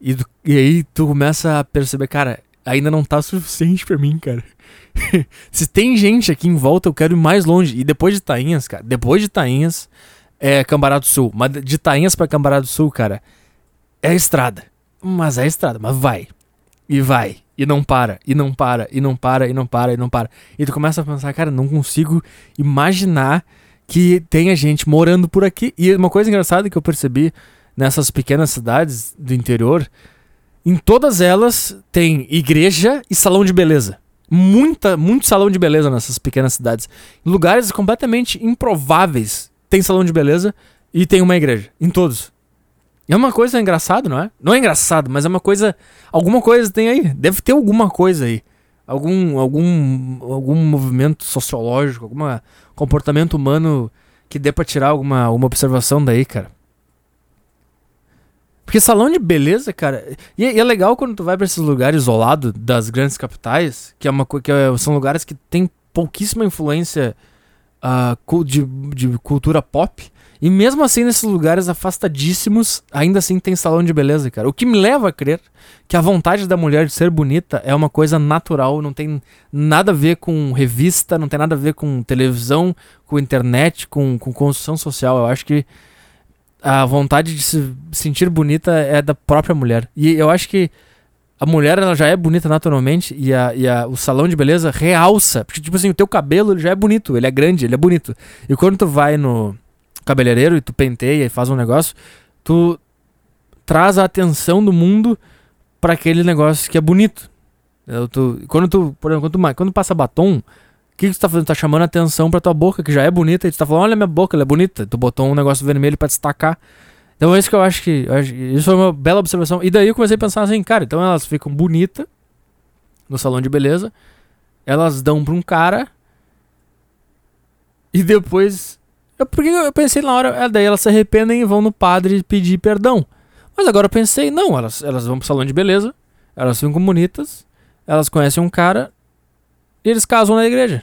E, e aí tu começa a perceber, cara, ainda não tá suficiente para mim, cara. [laughs] Se tem gente aqui em volta, eu quero ir mais longe. E depois de Tainhas, cara, depois de Tainhas, é Cambará do Sul. Mas de Tainhas pra Cambará do Sul, cara, é estrada. Mas é estrada, mas vai. E vai. E não para, e não para, e não para, e não para, e não para. E tu começa a pensar, cara, não consigo imaginar que tenha gente morando por aqui. E uma coisa engraçada que eu percebi nessas pequenas cidades do interior, em todas elas tem igreja e salão de beleza. Muita, muito salão de beleza nessas pequenas cidades. Lugares completamente improváveis tem salão de beleza e tem uma igreja. Em todos. É uma coisa engraçada, não é? Não é engraçado, mas é uma coisa. Alguma coisa tem aí. Deve ter alguma coisa aí. Algum, algum, algum movimento sociológico, algum comportamento humano que dê pra tirar alguma, alguma observação daí, cara. Porque salão de beleza, cara. E, e, é legal quando tu vai pra esses lugares isolados das grandes capitais, que é uma que é, são lugares que tem pouquíssima influência uh, de, de cultura pop. E mesmo assim, nesses lugares afastadíssimos, ainda assim tem salão de beleza, cara. O que me leva a crer que a vontade da mulher de ser bonita é uma coisa natural, não tem nada a ver com revista, não tem nada a ver com televisão, com internet, com, com construção social. Eu acho que a vontade de se sentir bonita é da própria mulher. E eu acho que a mulher ela já é bonita naturalmente e, a, e a, o salão de beleza realça. Porque, tipo assim, o teu cabelo já é bonito, ele é grande, ele é bonito. E quando tu vai no cabeleireiro e tu penteia e faz um negócio, tu traz a atenção do mundo para aquele negócio que é bonito. Eu, tu, quando tu, por exemplo, quando tu, quando passa batom, o que, que tu tá fazendo? Tá chamando a atenção pra tua boca, que já é bonita, e tu tá falando, olha minha boca, ela é bonita. Tu botou um negócio vermelho para destacar. Então é isso que eu acho que. Eu acho, isso foi uma bela observação. E daí eu comecei a pensar assim, cara, então elas ficam bonitas no salão de beleza, elas dão pra um cara. E depois. Eu, porque eu pensei na hora, é, daí elas se arrependem e vão no padre pedir perdão. Mas agora eu pensei, não, elas, elas vão pro salão de beleza, elas ficam bonitas, elas conhecem um cara e eles casam na igreja.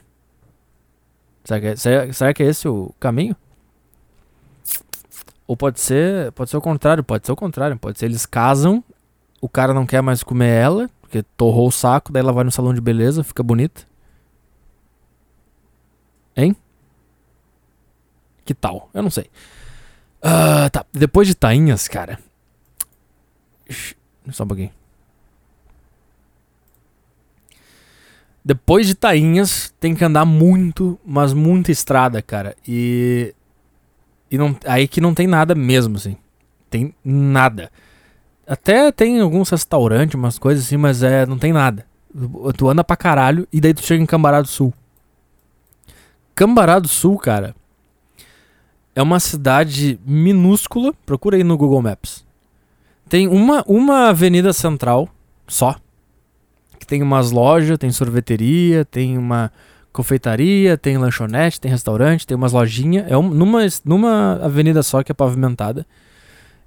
Será que, é, será, será que é esse o caminho? Ou pode ser, pode ser o contrário, pode ser o contrário, pode ser eles casam, o cara não quer mais comer ela, porque torrou o saco, daí ela vai no salão de beleza, fica bonita. Hein? Que tal? Eu não sei. Uh, tá, depois de tainhas, cara, só um pouquinho. Depois de Tainhas, tem que andar muito, mas muita estrada, cara. E. E não, aí que não tem nada mesmo, assim. Tem nada. Até tem alguns restaurantes, umas coisas assim, mas é, não tem nada. Tu anda pra caralho e daí tu chega em Cambará do Sul. Cambará do Sul, cara, é uma cidade minúscula. Procura aí no Google Maps. Tem uma, uma avenida central só. Que tem umas lojas, tem sorveteria, tem uma confeitaria, tem lanchonete, tem restaurante, tem umas lojinhas. É um, numa, numa avenida só que é pavimentada.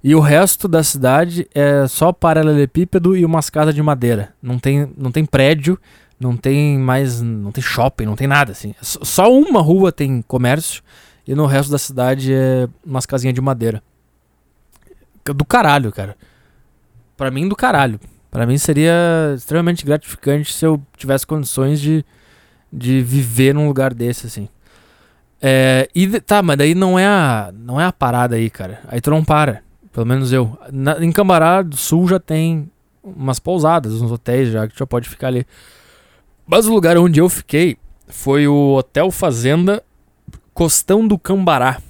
E o resto da cidade é só paralelepípedo e umas casas de madeira. Não tem, não tem prédio, não tem mais. não tem shopping, não tem nada assim. Só uma rua tem comércio e no resto da cidade é umas casinhas de madeira. Do caralho, cara para mim do caralho. Para mim seria extremamente gratificante se eu tivesse condições de, de viver num lugar desse assim. É, e tá, mas daí não é a não é a parada aí, cara. Aí tu não para, pelo menos eu. Na, em Cambará do Sul já tem umas pousadas, uns hotéis já que tu já pode ficar ali. Mas o lugar onde eu fiquei foi o Hotel Fazenda Costão do Cambará.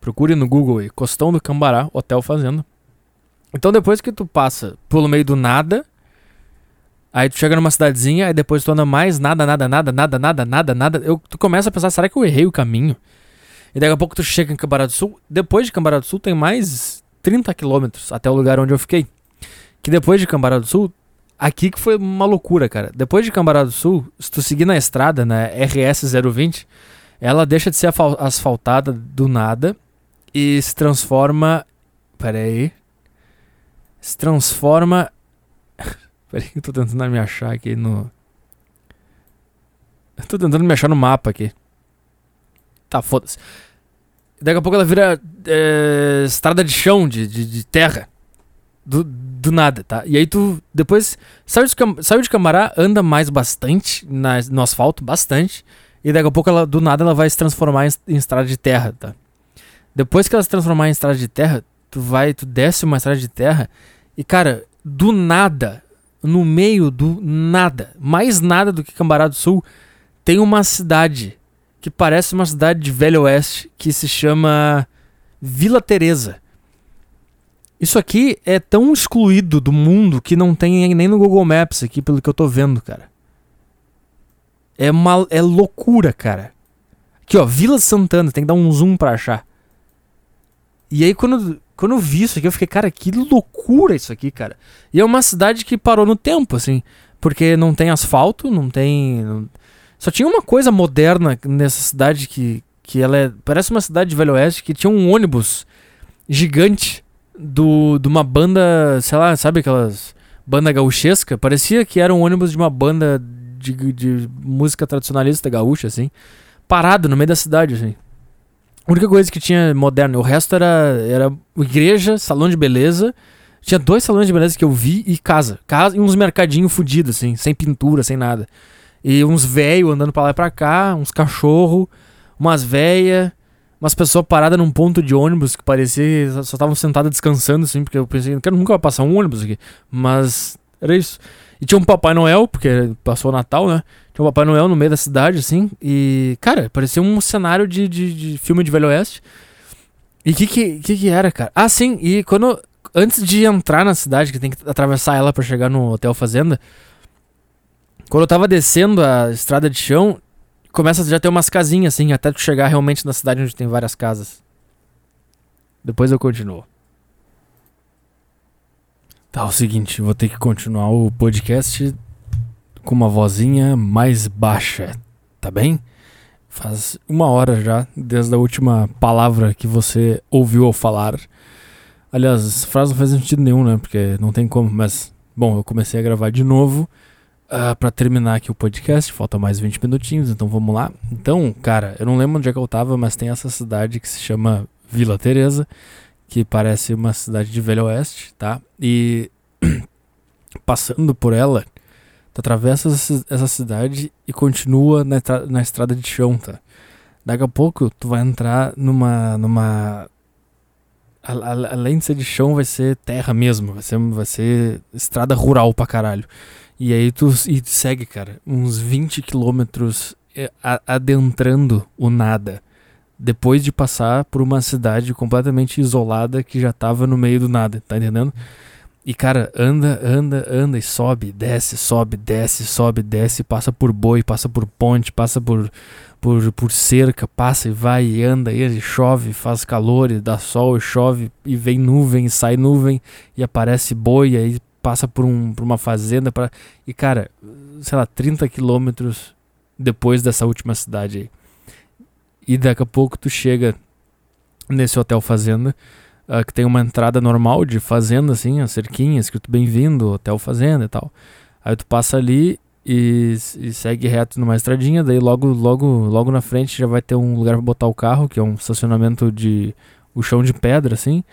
Procure no Google aí, Costão do Cambará, Hotel Fazenda. Então depois que tu passa pelo meio do nada, aí tu chega numa cidadezinha, aí depois tu anda mais nada, nada, nada, nada, nada, nada, nada. Eu, tu começa a pensar, será que eu errei o caminho? E daqui a pouco tu chega em Cambará do Sul. Depois de Cambará do Sul tem mais 30 quilômetros até o lugar onde eu fiquei. Que depois de Cambará do Sul, aqui que foi uma loucura, cara. Depois de Cambará do Sul, se tu seguir na estrada, na RS 020, ela deixa de ser asfaltada do nada e se transforma. Pera aí se transforma. [laughs] Peraí eu tô tentando me achar aqui no. Eu tô tentando me achar no mapa aqui. Tá, foda-se. Daqui a pouco ela vira é, estrada de chão, de, de, de, terra. Do, do nada, tá? E aí tu depois saiu de, saiu de Camará, anda mais bastante na, no asfalto, bastante. E daqui a pouco ela, do nada ela vai se transformar em, em estrada de terra, tá? Depois que ela se transformar em estrada de terra, tu vai, tu desce uma estrada de terra e, cara, do nada, no meio do nada, mais nada do que Cambará do Sul, tem uma cidade que parece uma cidade de Velho Oeste que se chama Vila Teresa. Isso aqui é tão excluído do mundo que não tem nem no Google Maps aqui, pelo que eu tô vendo, cara. É uma é loucura, cara. Aqui, ó, Vila Santana, tem que dar um zoom pra achar. E aí quando quando eu vi isso aqui, eu fiquei, cara, que loucura isso aqui, cara. E é uma cidade que parou no tempo, assim. Porque não tem asfalto, não tem. Não... Só tinha uma coisa moderna nessa cidade que, que ela é. Parece uma cidade de Velho Oeste que tinha um ônibus gigante do, de uma banda, sei lá, sabe aquelas. Banda gauchesca? Parecia que era um ônibus de uma banda de, de música tradicionalista gaúcha, assim. Parado no meio da cidade, assim. A única coisa que tinha moderna, o resto era, era igreja, salão de beleza. Tinha dois salões de beleza que eu vi e casa. Casa e uns mercadinhos fudidos, assim, sem pintura, sem nada. E uns velhos andando pra lá e pra cá, uns cachorro, umas velhas, umas pessoas paradas num ponto de ônibus que parecia só estavam sentadas descansando, assim, porque eu pensei, que nunca vai passar um ônibus aqui. Mas era isso. E tinha um Papai Noel, porque passou o Natal, né? Tinha um Papai Noel no meio da cidade, assim. E, cara, parecia um cenário de, de, de filme de Velho Oeste. E o que, que que era, cara? Ah, sim, e quando. Antes de entrar na cidade, que tem que atravessar ela pra chegar no Hotel Fazenda. Quando eu tava descendo a estrada de chão, começa a já ter umas casinhas, assim, até tu chegar realmente na cidade onde tem várias casas. Depois eu continuo. Tá, é o seguinte, vou ter que continuar o podcast com uma vozinha mais baixa, tá bem? Faz uma hora já, desde a última palavra que você ouviu ao falar. Aliás, essa frase não faz sentido nenhum, né? Porque não tem como, mas. Bom, eu comecei a gravar de novo uh, ah, para terminar aqui o podcast. Falta mais 20 minutinhos, então vamos lá. Então, cara, eu não lembro onde é que eu tava, mas tem essa cidade que se chama Vila Teresa, que parece uma cidade de Velho Oeste, tá? E [clears throat] passando por ela, Tu atravessa essa cidade e continua na, na estrada de chão, tá? Daqui a pouco tu vai entrar numa. numa. além de ser de chão, vai ser terra mesmo. Vai ser, vai ser estrada rural pra caralho. E aí tu e segue, cara, uns 20 quilômetros é, adentrando o nada. Depois de passar por uma cidade completamente isolada que já tava no meio do nada, tá entendendo? E cara, anda, anda, anda e sobe, desce, sobe, desce, sobe, desce, passa por boi, passa por ponte, passa por, por, por cerca, passa e vai e anda e chove, faz calor e dá sol e chove e vem nuvem, e sai nuvem e aparece boi e aí passa por, um, por uma fazenda para e cara, sei lá, 30 quilômetros depois dessa última cidade aí. E daqui a pouco tu chega nesse hotel fazenda uh, que tem uma entrada normal de fazenda, assim, a cerquinha, escrito bem-vindo, hotel fazenda e tal. Aí tu passa ali e, e, segue reto numa estradinha, daí logo, logo, logo na frente já vai ter um lugar para botar o carro, que é um estacionamento de o chão de pedra, assim,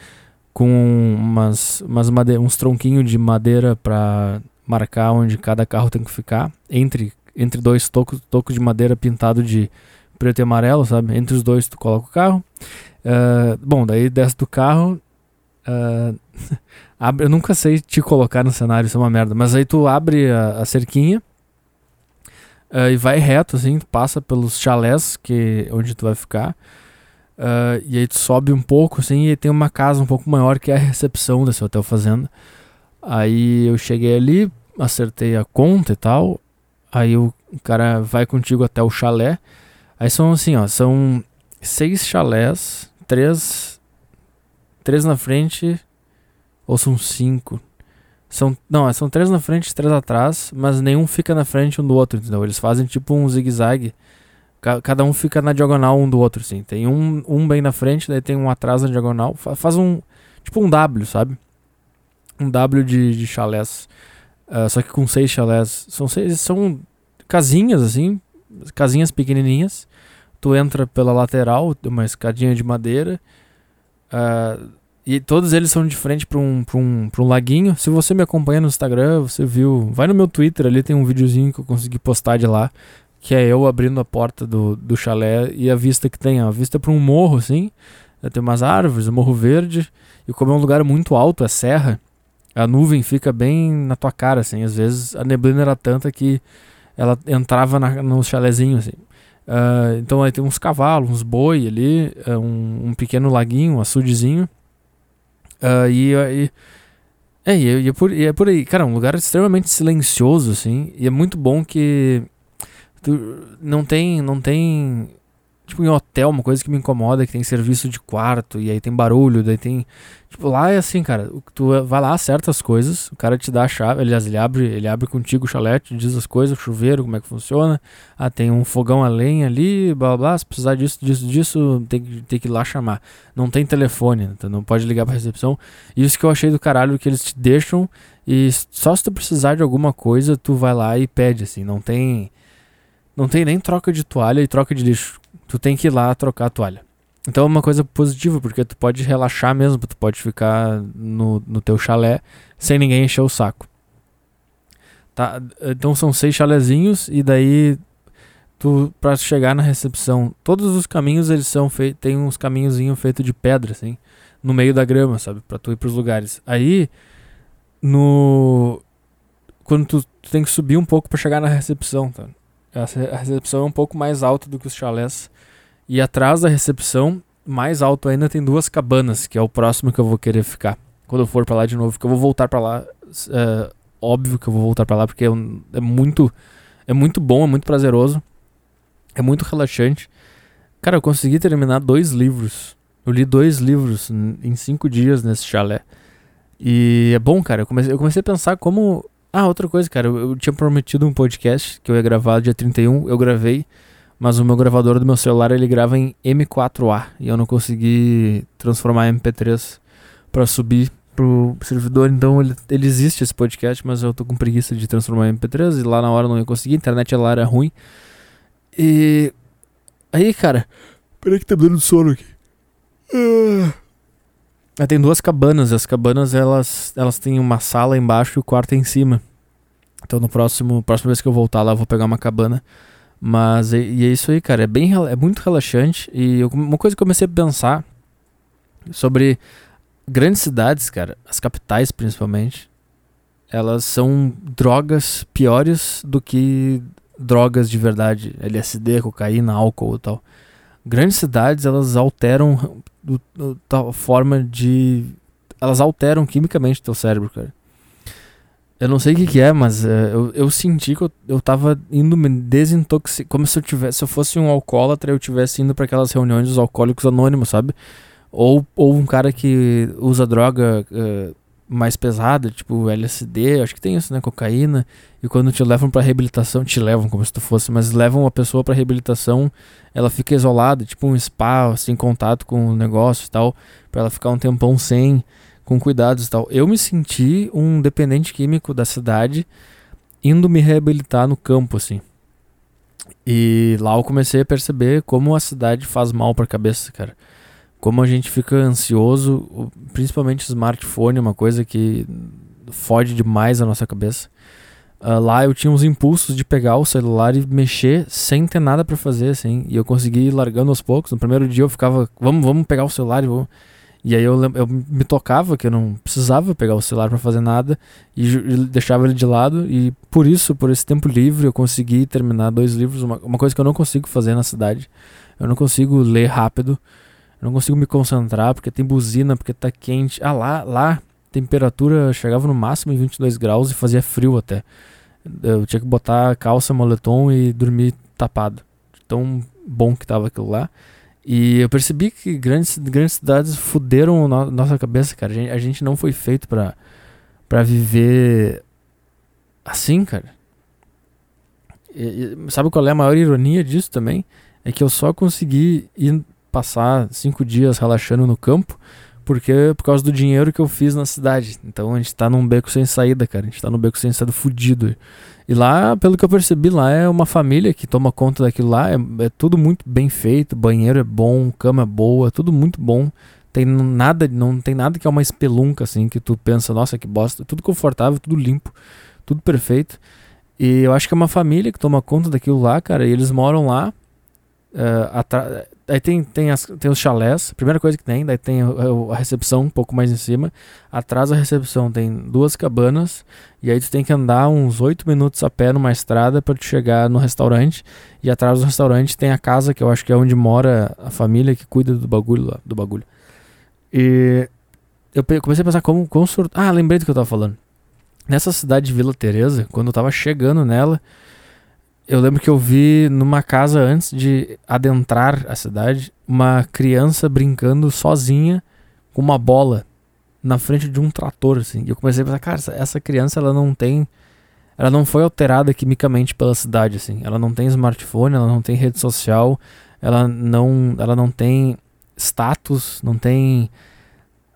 com umas, umas made uns tronquinhos de madeira para marcar onde cada carro tem que ficar, entre, entre dois tocos, tocos de madeira pintado de preto e amarelo, sabe? Entre os dois tu coloca o carro. Uh, bom, daí desce do carro. Uh, [laughs] abre, eu nunca sei te colocar no cenário, isso é uma merda. Mas aí tu abre a, a cerquinha uh, e vai reto, assim, passa pelos chalés que, onde tu vai ficar. e aí tu sobe um pouco, assim, e tem uma casa um pouco maior que é a recepção desse hotel fazenda. Aí eu cheguei ali, acertei a conta e tal. Aí o cara vai contigo até o chalé. Aí são assim, ó, são seis chalés três. Três na frente. Ou são cinco? São, não, são três na frente três atrás, mas nenhum fica na frente um do outro, entendeu? Eles fazem tipo um zigue-zague. Cada um fica na diagonal um do outro, assim. Tem um, um bem na frente, daí tem um atrás na diagonal. Faz um. Tipo um W, sabe? Um W de, de chalés. Uh, só que com seis chalés. São seis. São casinhas, assim. Casinhas pequenininhas tu entra pela lateral, uma escadinha de madeira. Uh, e todos eles são de frente para um, um, um laguinho. Se você me acompanha no Instagram, você viu. Vai no meu Twitter, ali tem um videozinho que eu consegui postar de lá. Que é eu abrindo a porta do, do chalé e a vista que tem. A vista para um morro, assim. Tem umas árvores, um morro verde. E como é um lugar muito alto, é serra, a nuvem fica bem na tua cara, assim. Às vezes a neblina era tanta que ela entrava na, no chalézinho, assim. Uh, então aí tem uns cavalos, uns boi ali, uh, um, um, pequeno laguinho, um açudezinho. Uh, e, e, é, e, é por, e é por aí. Cara, um lugar extremamente silencioso, assim. E é muito bom que tu não tem, não tem tipo, em hotel, uma coisa que me incomoda que tem serviço de quarto, e aí tem barulho, daí tem. Tipo, lá é assim, cara, tu vai lá, acerta as coisas, o cara te dá a chave, aliás, ele abre, ele abre contigo o chalete, diz as coisas, o chuveiro, como é que funciona. Ah, tem um fogão a lenha ali, blá blá, blá se precisar disso, disso, disso, tem, tem que ir lá chamar. Não tem telefone, então não pode ligar pra recepção. Isso que eu achei do caralho, que eles te deixam, e só se tu precisar de alguma coisa, tu vai lá e pede, assim, não tem. Não tem nem troca de toalha e troca de lixo tu tem que ir lá trocar a toalha. Então é uma coisa positiva, porque tu pode relaxar mesmo, tu pode ficar no, no teu chalé sem ninguém encher o saco. Tá? Então são seis chalézinhos e daí tu para chegar na recepção, todos os caminhos eles são feitos, tem uns caminhozinhos feitos de pedra assim, no meio da grama, sabe, para tu ir pros lugares. Aí no quando tu, tu tem que subir um pouco para chegar na recepção, tá? A recepção é um pouco mais alta do que os chalés. E atrás da recepção, mais alto ainda tem duas cabanas, que é o próximo que eu vou querer ficar. Quando eu for para lá de novo, que eu vou voltar para lá. É, óbvio que eu vou voltar para lá, porque é, é muito. É muito bom, é muito prazeroso. É muito relaxante. Cara, eu consegui terminar dois livros. Eu li dois livros em cinco dias nesse chalé. E é bom, cara. Eu comecei, eu comecei a pensar como. Ah, outra coisa, cara. Eu, eu, tinha prometido um podcast que eu ia gravar dia 31. Eu gravei. Mas o meu gravador do meu celular ele grava em M4A. E eu não consegui transformar em MP3 para subir pro servidor. Então ele, ele existe esse podcast. Mas eu tô com preguiça de transformar em MP3. E lá na hora não ia conseguir. A internet lá era ruim. E. Aí, cara. Peraí que tá dando sono aqui. Ah, tem duas cabanas. As cabanas elas, elas têm uma sala embaixo e o quarto em cima. Então no próximo, próxima vez que eu voltar lá, eu vou pegar uma cabana. Mas e, e é isso aí, cara. É bem é muito relaxante. E eu, uma coisa que eu comecei a pensar sobre grandes cidades, cara, as capitais principalmente, elas são drogas piores do que drogas de verdade, LSD, cocaína, álcool e tal. Grandes cidades, elas alteram a forma de elas alteram quimicamente teu cérebro, cara. Eu não sei o que, que é, mas uh, eu, eu senti que eu, eu tava indo me desintoxicar. Como se eu tivesse. Se eu fosse um alcoólatra, eu tivesse indo para aquelas reuniões dos alcoólicos anônimos, sabe? Ou, ou um cara que usa droga uh, mais pesada, tipo LSD, acho que tem isso, né? Cocaína. E quando te levam para reabilitação, te levam como se tu fosse, mas levam a pessoa para reabilitação, ela fica isolada, tipo um spa, sem contato com o negócio e tal, para ela ficar um tempão sem, com cuidados e tal. Eu me senti um dependente químico da cidade indo me reabilitar no campo, assim. E lá eu comecei a perceber como a cidade faz mal para a cabeça, cara como a gente fica ansioso, principalmente smartphone, é uma coisa que fode demais a nossa cabeça. Uh, lá eu tinha uns impulsos de pegar o celular e mexer sem ter nada para fazer, assim. E eu consegui ir largando aos poucos. No primeiro dia eu ficava, vamos, vamos pegar o celular e vamos. E aí eu, eu me tocava que eu não precisava pegar o celular para fazer nada e, e, deixava ele de lado. E por isso, por esse tempo livre, eu consegui terminar dois livros. Uma, uma coisa que eu não consigo fazer na cidade. Eu não consigo ler rápido. Eu não consigo me concentrar porque tem buzina, porque tá quente. Ah, lá, lá, temperatura chegava no máximo em 22 graus e fazia frio até. Eu tinha que botar calça, moletom e dormir tapado. Tão bom que tava aquilo lá. E eu percebi que grandes, grandes cidades fuderam no, nossa cabeça, cara. A gente, a gente não foi feito pra, pra viver assim, cara. E, e, sabe qual é a maior ironia disso também? É que eu só consegui ir passar cinco dias relaxando no campo, porque por causa do dinheiro que eu fiz na cidade. Então a gente tá num beco sem saída, cara. A gente tá num beco sem saída fudido. E lá, pelo que eu percebi, lá é uma família que toma conta daquilo lá. É, é tudo muito bem feito, banheiro é bom, cama é boa, é tudo muito bom. Tem nada, não tem nada que é uma espelunca assim que tu pensa, nossa, que bosta. Tudo confortável, tudo limpo, tudo perfeito. E eu acho que é uma família que toma conta daquilo lá, cara. E eles moram lá. Uh, Aí tem, tem, as, tem os chalés, primeira coisa que tem, daí tem a, a, recepção um pouco mais em cima. Atrás da recepção tem duas cabanas, e aí tu tem que andar uns 8 minutos a pé numa estrada para tu chegar no restaurante. E atrás do restaurante tem a casa, que eu acho que é onde mora a família que cuida do bagulho lá, do bagulho. E eu comecei a pensar como, como. Ah, lembrei do que eu tava falando. Nessa cidade de Vila Teresa, quando eu tava chegando nela, eu lembro que eu vi numa casa antes de adentrar a cidade uma criança brincando sozinha com uma bola na frente de um trator, assim. E eu comecei a pensar, cara, essa criança ela não tem. Ela não foi alterada quimicamente pela cidade, assim. Ela não tem smartphone, ela não tem rede social, ela não, ela não tem status, não tem.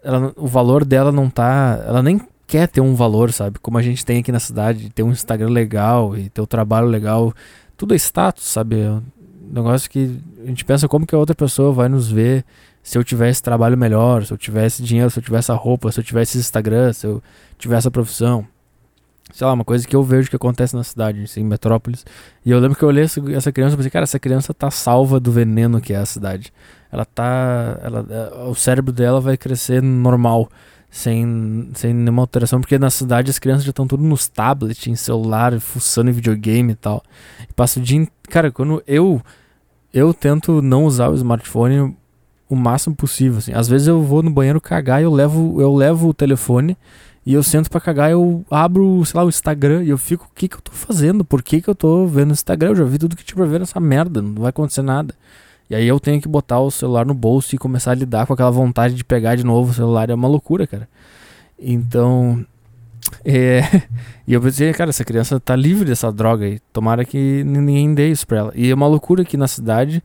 Ela, o valor dela não tá. Ela nem quer ter um valor, sabe? Como a gente tem aqui na cidade, ter um Instagram legal e ter um trabalho legal. Tudo é status, sabe? É um negócio que a gente pensa como que a outra pessoa vai nos ver se eu tivesse trabalho melhor, se eu tivesse dinheiro, se eu tivesse a roupa, se eu tivesse Instagram, se eu tivesse a profissão. Sei lá, uma coisa que eu vejo que acontece na cidade, assim, em Metrópolis. E eu lembro que eu olhei essa criança e pensei, cara, essa criança tá salva do veneno que é a cidade. Ela tá. Ela, é, o cérebro dela vai crescer normal sem, sem nenhuma alteração, porque na cidade as crianças já estão tudo nos tablets, em celular, fuçando em videogame e tal. E passa o dia. Cara, quando eu eu tento não usar o smartphone o máximo possível, assim. Às vezes eu vou no banheiro cagar eu levo, eu levo o telefone e eu sento para cagar, eu abro, sei lá, o Instagram e eu fico, o que que eu tô fazendo? Por que que eu tô vendo o Instagram? Eu já vi tudo que tinha pra ver nessa merda, não vai acontecer nada. E aí eu tenho que botar o celular no bolso e começar a lidar com aquela vontade de pegar de novo o celular, é uma loucura, cara. Então, [laughs] é, e eu pensei, cara, essa criança tá livre dessa droga aí. Tomara que ninguém dê isso pra ela. E é uma loucura que na cidade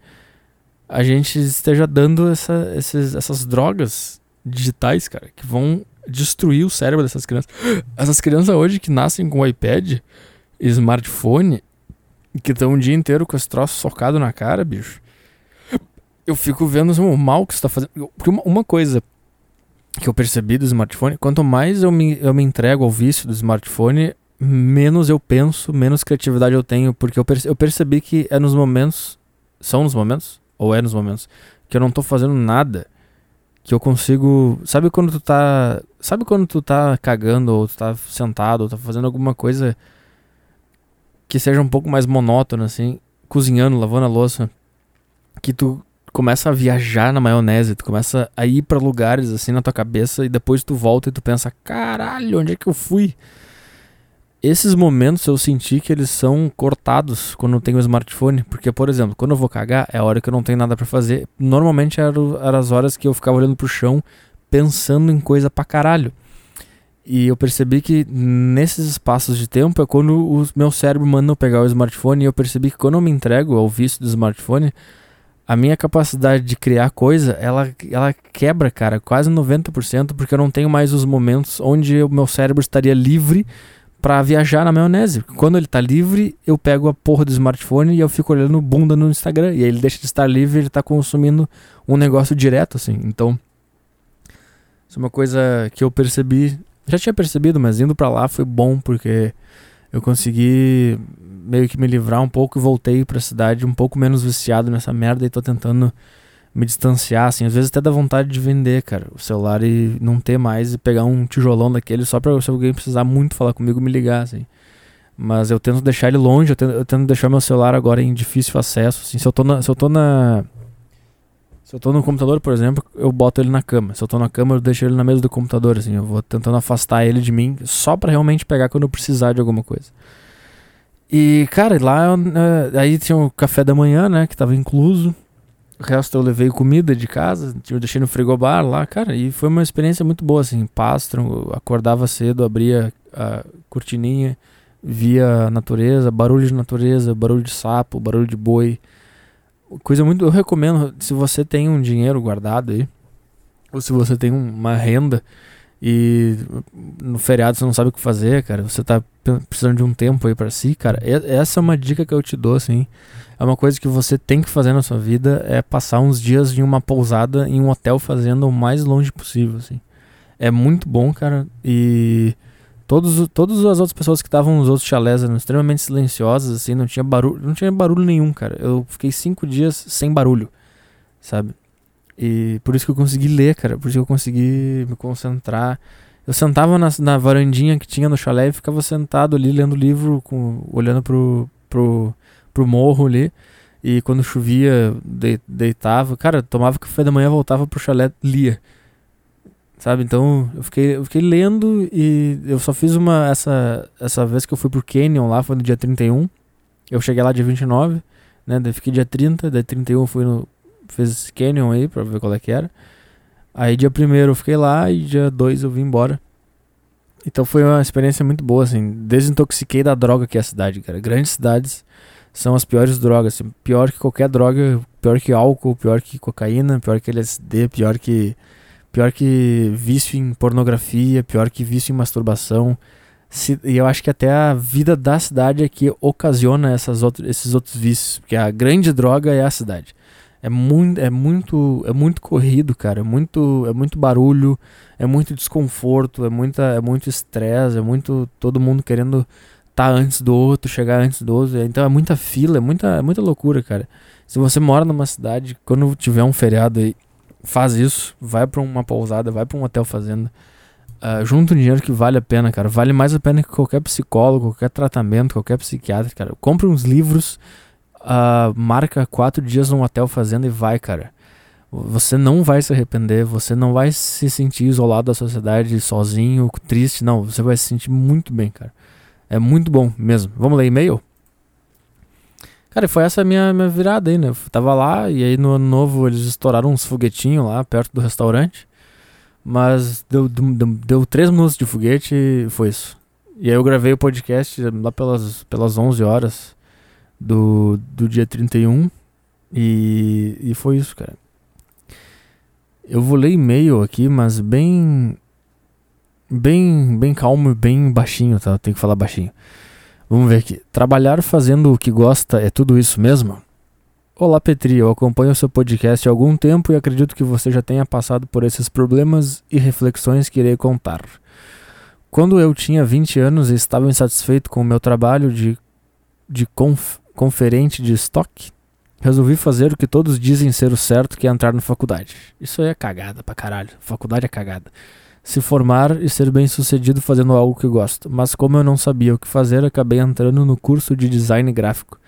a gente esteja dando essa, esses, essas drogas digitais, cara, que vão destruir o cérebro dessas crianças. [gasps] Essas crianças hoje que nascem com iPad, smartphone, que estão o dia inteiro com esse troço socado na cara, bicho. Eu fico vendo o mal que está fazendo. Porque uma, uma, coisa que eu percebi do smartphone, quanto mais eu me, eu me entrego ao vício do smartphone, menos eu penso, menos criatividade eu tenho. Porque eu, perce, eu percebi que é nos momentos. São nos momentos? Ou é nos momentos? Que eu não tô fazendo nada que eu consigo. Sabe quando tu tá. Sabe quando tu tá cagando, ou tu tá sentado, ou tá fazendo alguma coisa que seja um pouco mais monótona, assim, cozinhando, lavando a louça, que tu começa a viajar na maionese, tu começa a ir para lugares assim na tua cabeça e depois tu volta e tu pensa, caralho, onde é que eu fui? Esses momentos eu senti que eles são cortados quando eu tenho o smartphone. Porque, por exemplo, quando eu vou cagar, é a hora que eu não tenho nada para fazer. Normalmente eram era as horas que eu ficava olhando pro chão, pensando em coisa pra caralho. E eu percebi que nesses espaços de tempo é quando o meu cérebro manda eu pegar o smartphone. E eu percebi que quando eu me entrego ao vício do smartphone, a minha capacidade de criar coisa, ela, ela quebra, cara, quase 90%, porque eu não tenho mais os momentos onde o meu cérebro estaria livre para viajar na maionese. Quando ele tá livre, eu pego a porra do smartphone e eu fico olhando bunda no Instagram. E aí ele deixa de estar livre, ele tá consumindo um negócio direto, assim. Então, isso é uma coisa que eu percebi. Já tinha percebido, mas indo para lá foi bom porque eu consegui meio que me livrar um pouco e voltei para a cidade um pouco menos viciado nessa merda e tô tentando me distanciar, assim, às vezes até dá vontade de vender, cara, o celular e não ter mais e pegar um tijolão daquele só pra se alguém precisar muito falar comigo me ligar, assim. Mas eu tento deixar ele longe, eu tento, eu tento deixar meu celular agora em difícil acesso, assim, se eu tô na, se eu tô na se eu tô no computador, por exemplo, eu boto ele na cama. Se eu tô na cama, eu deixo ele na mesa do computador, assim, eu vou tentando afastar ele de mim só para realmente pegar quando eu precisar de alguma coisa. E, cara, lá eh, aí tinha o café da manhã, né, que tava incluso. O resto eu levei comida de casa, eu deixei no frigobar lá, cara, e foi uma experiência muito boa, assim, pastro, acordava cedo, abria a cortininha, via a natureza, barulho de natureza, barulho de sapo, barulho de boi, coisa muito, eu recomendo, se você tem um dinheiro guardado aí, ou se você tem uma renda e no feriado você não sabe o que fazer, cara, você tá precisando de um tempo aí para si, cara, essa é uma dica que eu te dou, assim, é uma coisa que você tem que fazer na sua vida é passar uns dias em uma pousada em um hotel fazendo o mais longe possível, assim. É muito bom, cara, e todos todas as outras pessoas que estavam nos outros chalés eram extremamente silenciosas, assim, não tinha barulho, não tinha barulho nenhum, cara. Eu fiquei cinco dias sem barulho, sabe? E por isso que eu consegui ler, cara, por isso que eu consegui me concentrar. Eu sentava na, na varandinha que tinha no chalé e ficava sentado ali lendo livro, com, olhando pro, pro, pro morro ali. E quando chovia, de, deitava. Cara, tomava café da manhã, voltava pro chalé, lia. Sabe? Então eu fiquei, eu fiquei lendo e eu só fiz uma. Essa, essa vez que eu fui pro Canyon lá, foi no dia 31. Eu cheguei lá dia 29, né? Daí fiquei dia 30, daí 31 eu fui no. Fiz esse Canyon aí pra ver qual é que era. Aí dia 1 eu fiquei lá e dia 2 eu vim embora. Então foi uma experiência muito boa, assim. Desintoxiquei da droga que é a cidade, cara. Grandes cidades são as piores drogas. Assim, pior que qualquer droga, pior que álcool, pior que cocaína, pior que LSD, pior que pior que vício em pornografia, pior que vício em masturbação. Se, e eu acho que até a vida da cidade é que ocasiona essas outro, esses outros vícios, porque a grande droga é a cidade. É muito, é muito, é muito corrido, cara. É muito, é muito barulho, é muito desconforto, é muita, é muito estresse, é muito todo mundo querendo tá antes do outro, chegar antes do outro. Então é muita fila, é muita, é muita loucura, cara. Se você mora numa cidade, quando tiver um feriado aí, faz isso, vai para uma pousada, vai para um hotel fazenda. Uh, junta um dinheiro que vale a pena, cara. Vale mais a pena que qualquer psicólogo, qualquer tratamento, qualquer psiquiatra, cara. Compre uns livros, uh, marca quatro dias num hotel fazenda e vai, cara. Você não vai se arrepender, você não vai se sentir isolado da sociedade, sozinho, triste, não. Você vai se sentir muito bem, cara. É muito bom mesmo. Vamos ler e-mail? Cara, foi essa minha, minha virada aí, né? Eu tava lá e aí no ano novo eles estouraram uns foguetinhos lá perto do restaurante. Mas deu, deu, deu três minutos de foguete e foi isso. E aí eu gravei o podcast lá pelas, pelas 11 horas do, do dia 31. E, e foi isso, cara. Eu vou ler e-mail aqui, mas bem. Bem, bem calmo e bem baixinho, tá? Tem que falar baixinho. Vamos ver aqui. Trabalhar fazendo o que gosta é tudo isso mesmo? Olá, Petri. Eu acompanho o seu podcast há algum tempo e acredito que você já tenha passado por esses problemas e reflexões que irei contar. Quando eu tinha 20 anos e estava insatisfeito com o meu trabalho de, de conf, conferente de estoque, Resolvi fazer o que todos dizem ser o certo, que é entrar na faculdade. Isso aí é cagada pra caralho. Faculdade é cagada. Se formar e ser bem sucedido fazendo algo que gosto. Mas como eu não sabia o que fazer, acabei entrando no curso de design gráfico.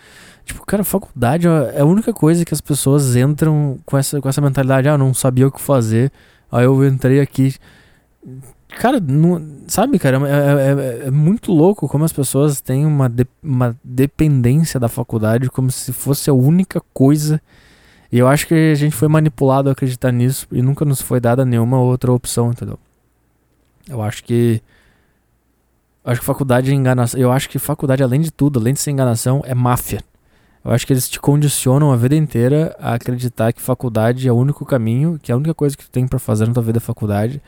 Tipo, cara, faculdade é a única coisa que as pessoas entram com essa, com essa mentalidade. Ah, não sabia o que fazer. Aí eu entrei aqui. Cara, não, sabe, cara, é, é, é, muito louco como as pessoas têm uma, de, uma dependência da faculdade como se fosse a única coisa. E eu acho que a gente foi manipulado a acreditar nisso e nunca nos foi dada nenhuma outra opção, entendeu? Eu acho que. Eu acho que faculdade é enganação. Eu acho que faculdade, além de tudo, além de ser enganação, é máfia. Eu acho que eles te condicionam a vida inteira a acreditar que faculdade é o único caminho, que é a única coisa que tu tem para fazer na tua vida é faculdade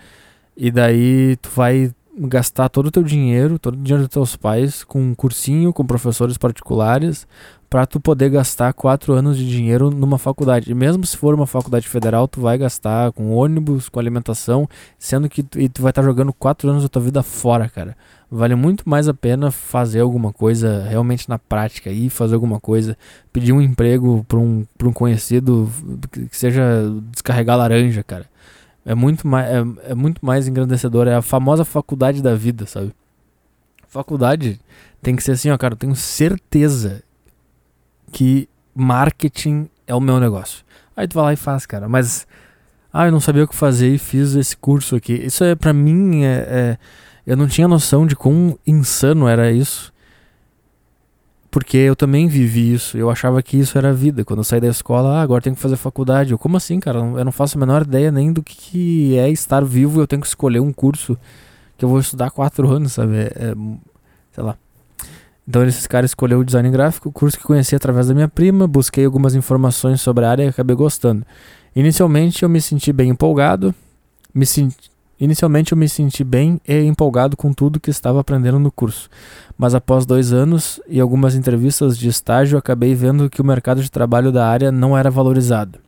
e daí tu vai gastar todo o teu dinheiro, todo o dinheiro dos teus pais com um cursinho, com professores particulares, para tu poder gastar quatro anos de dinheiro numa faculdade. E mesmo se for uma faculdade federal, tu vai gastar com ônibus, com alimentação, sendo que tu, e tu vai estar tá jogando quatro anos da tua vida fora, cara. Vale muito mais a pena fazer alguma coisa realmente na prática, ir fazer alguma coisa, pedir um emprego para um, pra um conhecido que seja descarregar laranja, cara. É muito mais, é, é muito mais engrandecedor. É a famosa faculdade da vida, sabe? Faculdade tem que ser assim, ó, cara. Eu tenho certeza que marketing é o meu negócio. Aí tu vai lá e faz, cara. Mas, ah, eu não sabia o que fazer e fiz esse curso aqui. Isso é, pra mim, é, é eu não tinha noção de quão insano era isso. Porque eu também vivi isso. Eu achava que isso era vida. Quando eu saí da escola, ah, agora tenho que fazer faculdade. Eu, como assim, cara? Eu não faço a menor ideia nem do que é estar vivo. Eu tenho que escolher um curso que eu vou estudar quatro [laughs] anos, sabe? É, é, sei lá. Então esse cara escolheu o design gráfico, curso que conheci através da minha prima, busquei algumas informações sobre a área e acabei gostando. Inicialmente eu me senti bem empolgado, me senti Inicialmente eu me senti bem e empolgado com tudo que estava aprendendo no curso, mas após dois anos e algumas entrevistas de estágio acabei vendo que o mercado de trabalho da área não era valorizado.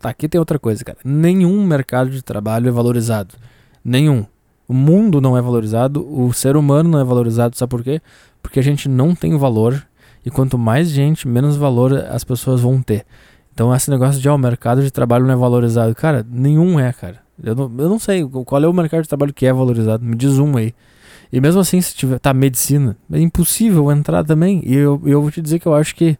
Tá, aqui tem outra coisa, cara. Nenhum mercado de trabalho é valorizado. Nenhum. O mundo não é valorizado, o ser humano não é valorizado, sabe por quê? Porque a gente não tem valor e quanto mais gente, menos valor as pessoas vão ter. Então esse negócio de ah, o mercado de trabalho não é valorizado, cara, nenhum é, cara. Eu não, eu não sei qual é o mercado de trabalho que é valorizado. Me diz um aí. E mesmo assim, se tiver. Tá, medicina. É impossível entrar também. E eu, eu vou te dizer que eu acho que.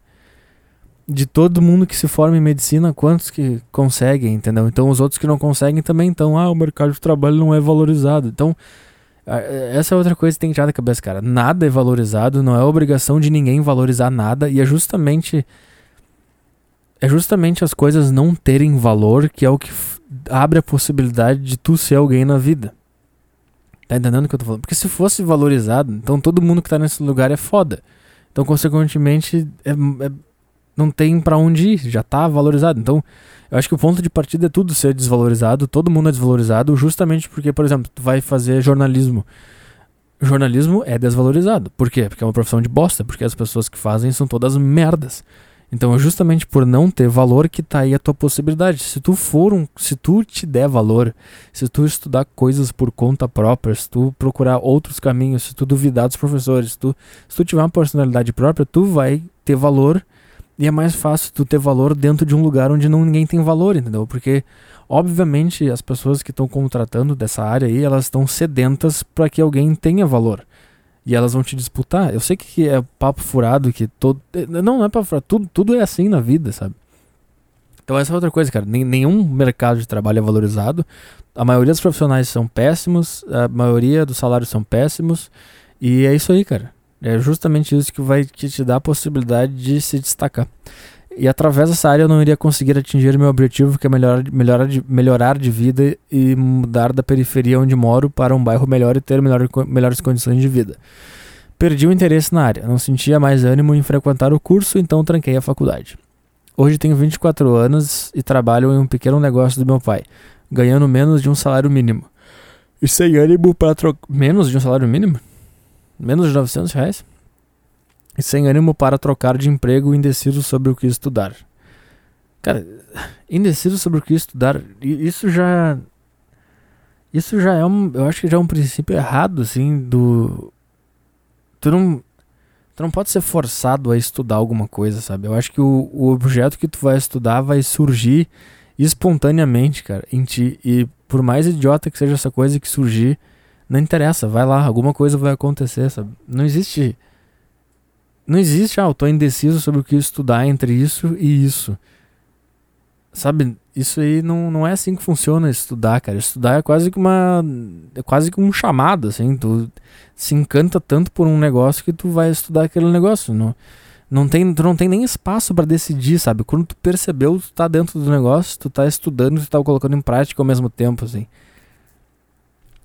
De todo mundo que se forma em medicina, quantos que conseguem, entendeu? Então os outros que não conseguem também estão. Ah, o mercado de trabalho não é valorizado. Então. Essa é outra coisa que tem que tirar da cabeça, cara. Nada é valorizado, não é obrigação de ninguém valorizar nada, e é justamente é justamente as coisas não terem valor que é o que abre a possibilidade de tu ser alguém na vida. Tá entendendo o que eu tô falando? Porque se fosse valorizado, então todo mundo que tá nesse lugar é foda. Então, consequentemente, é, é, não tem para onde ir, já tá valorizado. Então, eu acho que o ponto de partida é tudo ser desvalorizado, todo mundo é desvalorizado, justamente porque, por exemplo, tu vai fazer jornalismo. jornalismo é desvalorizado. Por quê? Porque é uma profissão de bosta, porque as pessoas que fazem são todas merdas. Então é justamente por não ter valor que tá aí a tua possibilidade. Se tu for um, se tu te der valor, se tu estudar coisas por conta própria, se tu procurar outros caminhos, se tu duvidar dos professores, se tu, se tu tiver uma personalidade própria, tu vai ter valor e é mais fácil tu ter valor dentro de um lugar onde não ninguém tem valor, entendeu? Porque obviamente as pessoas que estão contratando dessa área aí, elas estão sedentas para que alguém tenha valor e elas vão te disputar. Eu sei que é papo furado, que todo. Não, não é papo furado, tudo, tudo é assim na vida, sabe? Então essa é outra coisa, cara. Nenhum mercado de trabalho é valorizado. A maioria dos profissionais são péssimos, a maioria dos salários são péssimos. E é isso aí, cara. É justamente isso que vai te dar a possibilidade de se destacar. E através dessa área eu não iria conseguir atingir meu objetivo, que é melhorar, melhorar, de, melhorar de vida e mudar da periferia onde moro para um bairro melhor e ter melhor, melhores condições de vida. Perdi o interesse na área, não sentia mais ânimo em frequentar o curso, então tranquei a faculdade. Hoje tenho 24 anos e trabalho em um pequeno negócio do meu pai, ganhando menos de um salário mínimo. E sem ânimo para trocar. Menos de um salário mínimo? Menos de 900 reais? E sem ânimo para trocar de emprego, indeciso sobre o que estudar. Cara, indeciso sobre o que estudar, isso já. Isso já é um. Eu acho que já é um princípio errado, assim, do. Tu não. Tu não pode ser forçado a estudar alguma coisa, sabe? Eu acho que o, o objeto que tu vai estudar vai surgir espontaneamente, cara, em ti. E por mais idiota que seja essa coisa que surgir, não interessa, vai lá, alguma coisa vai acontecer, sabe? Não existe não existe, ah, eu tô indeciso sobre o que estudar entre isso e isso. Sabe, isso aí não, não é assim que funciona estudar, cara. Estudar é quase que uma. É quase que um chamado, assim. Tu se encanta tanto por um negócio que tu vai estudar aquele negócio. Não, não tem, tu não tem nem espaço para decidir, sabe? Quando tu percebeu, tu tá dentro do negócio, tu tá estudando, tu tá colocando em prática ao mesmo tempo, assim.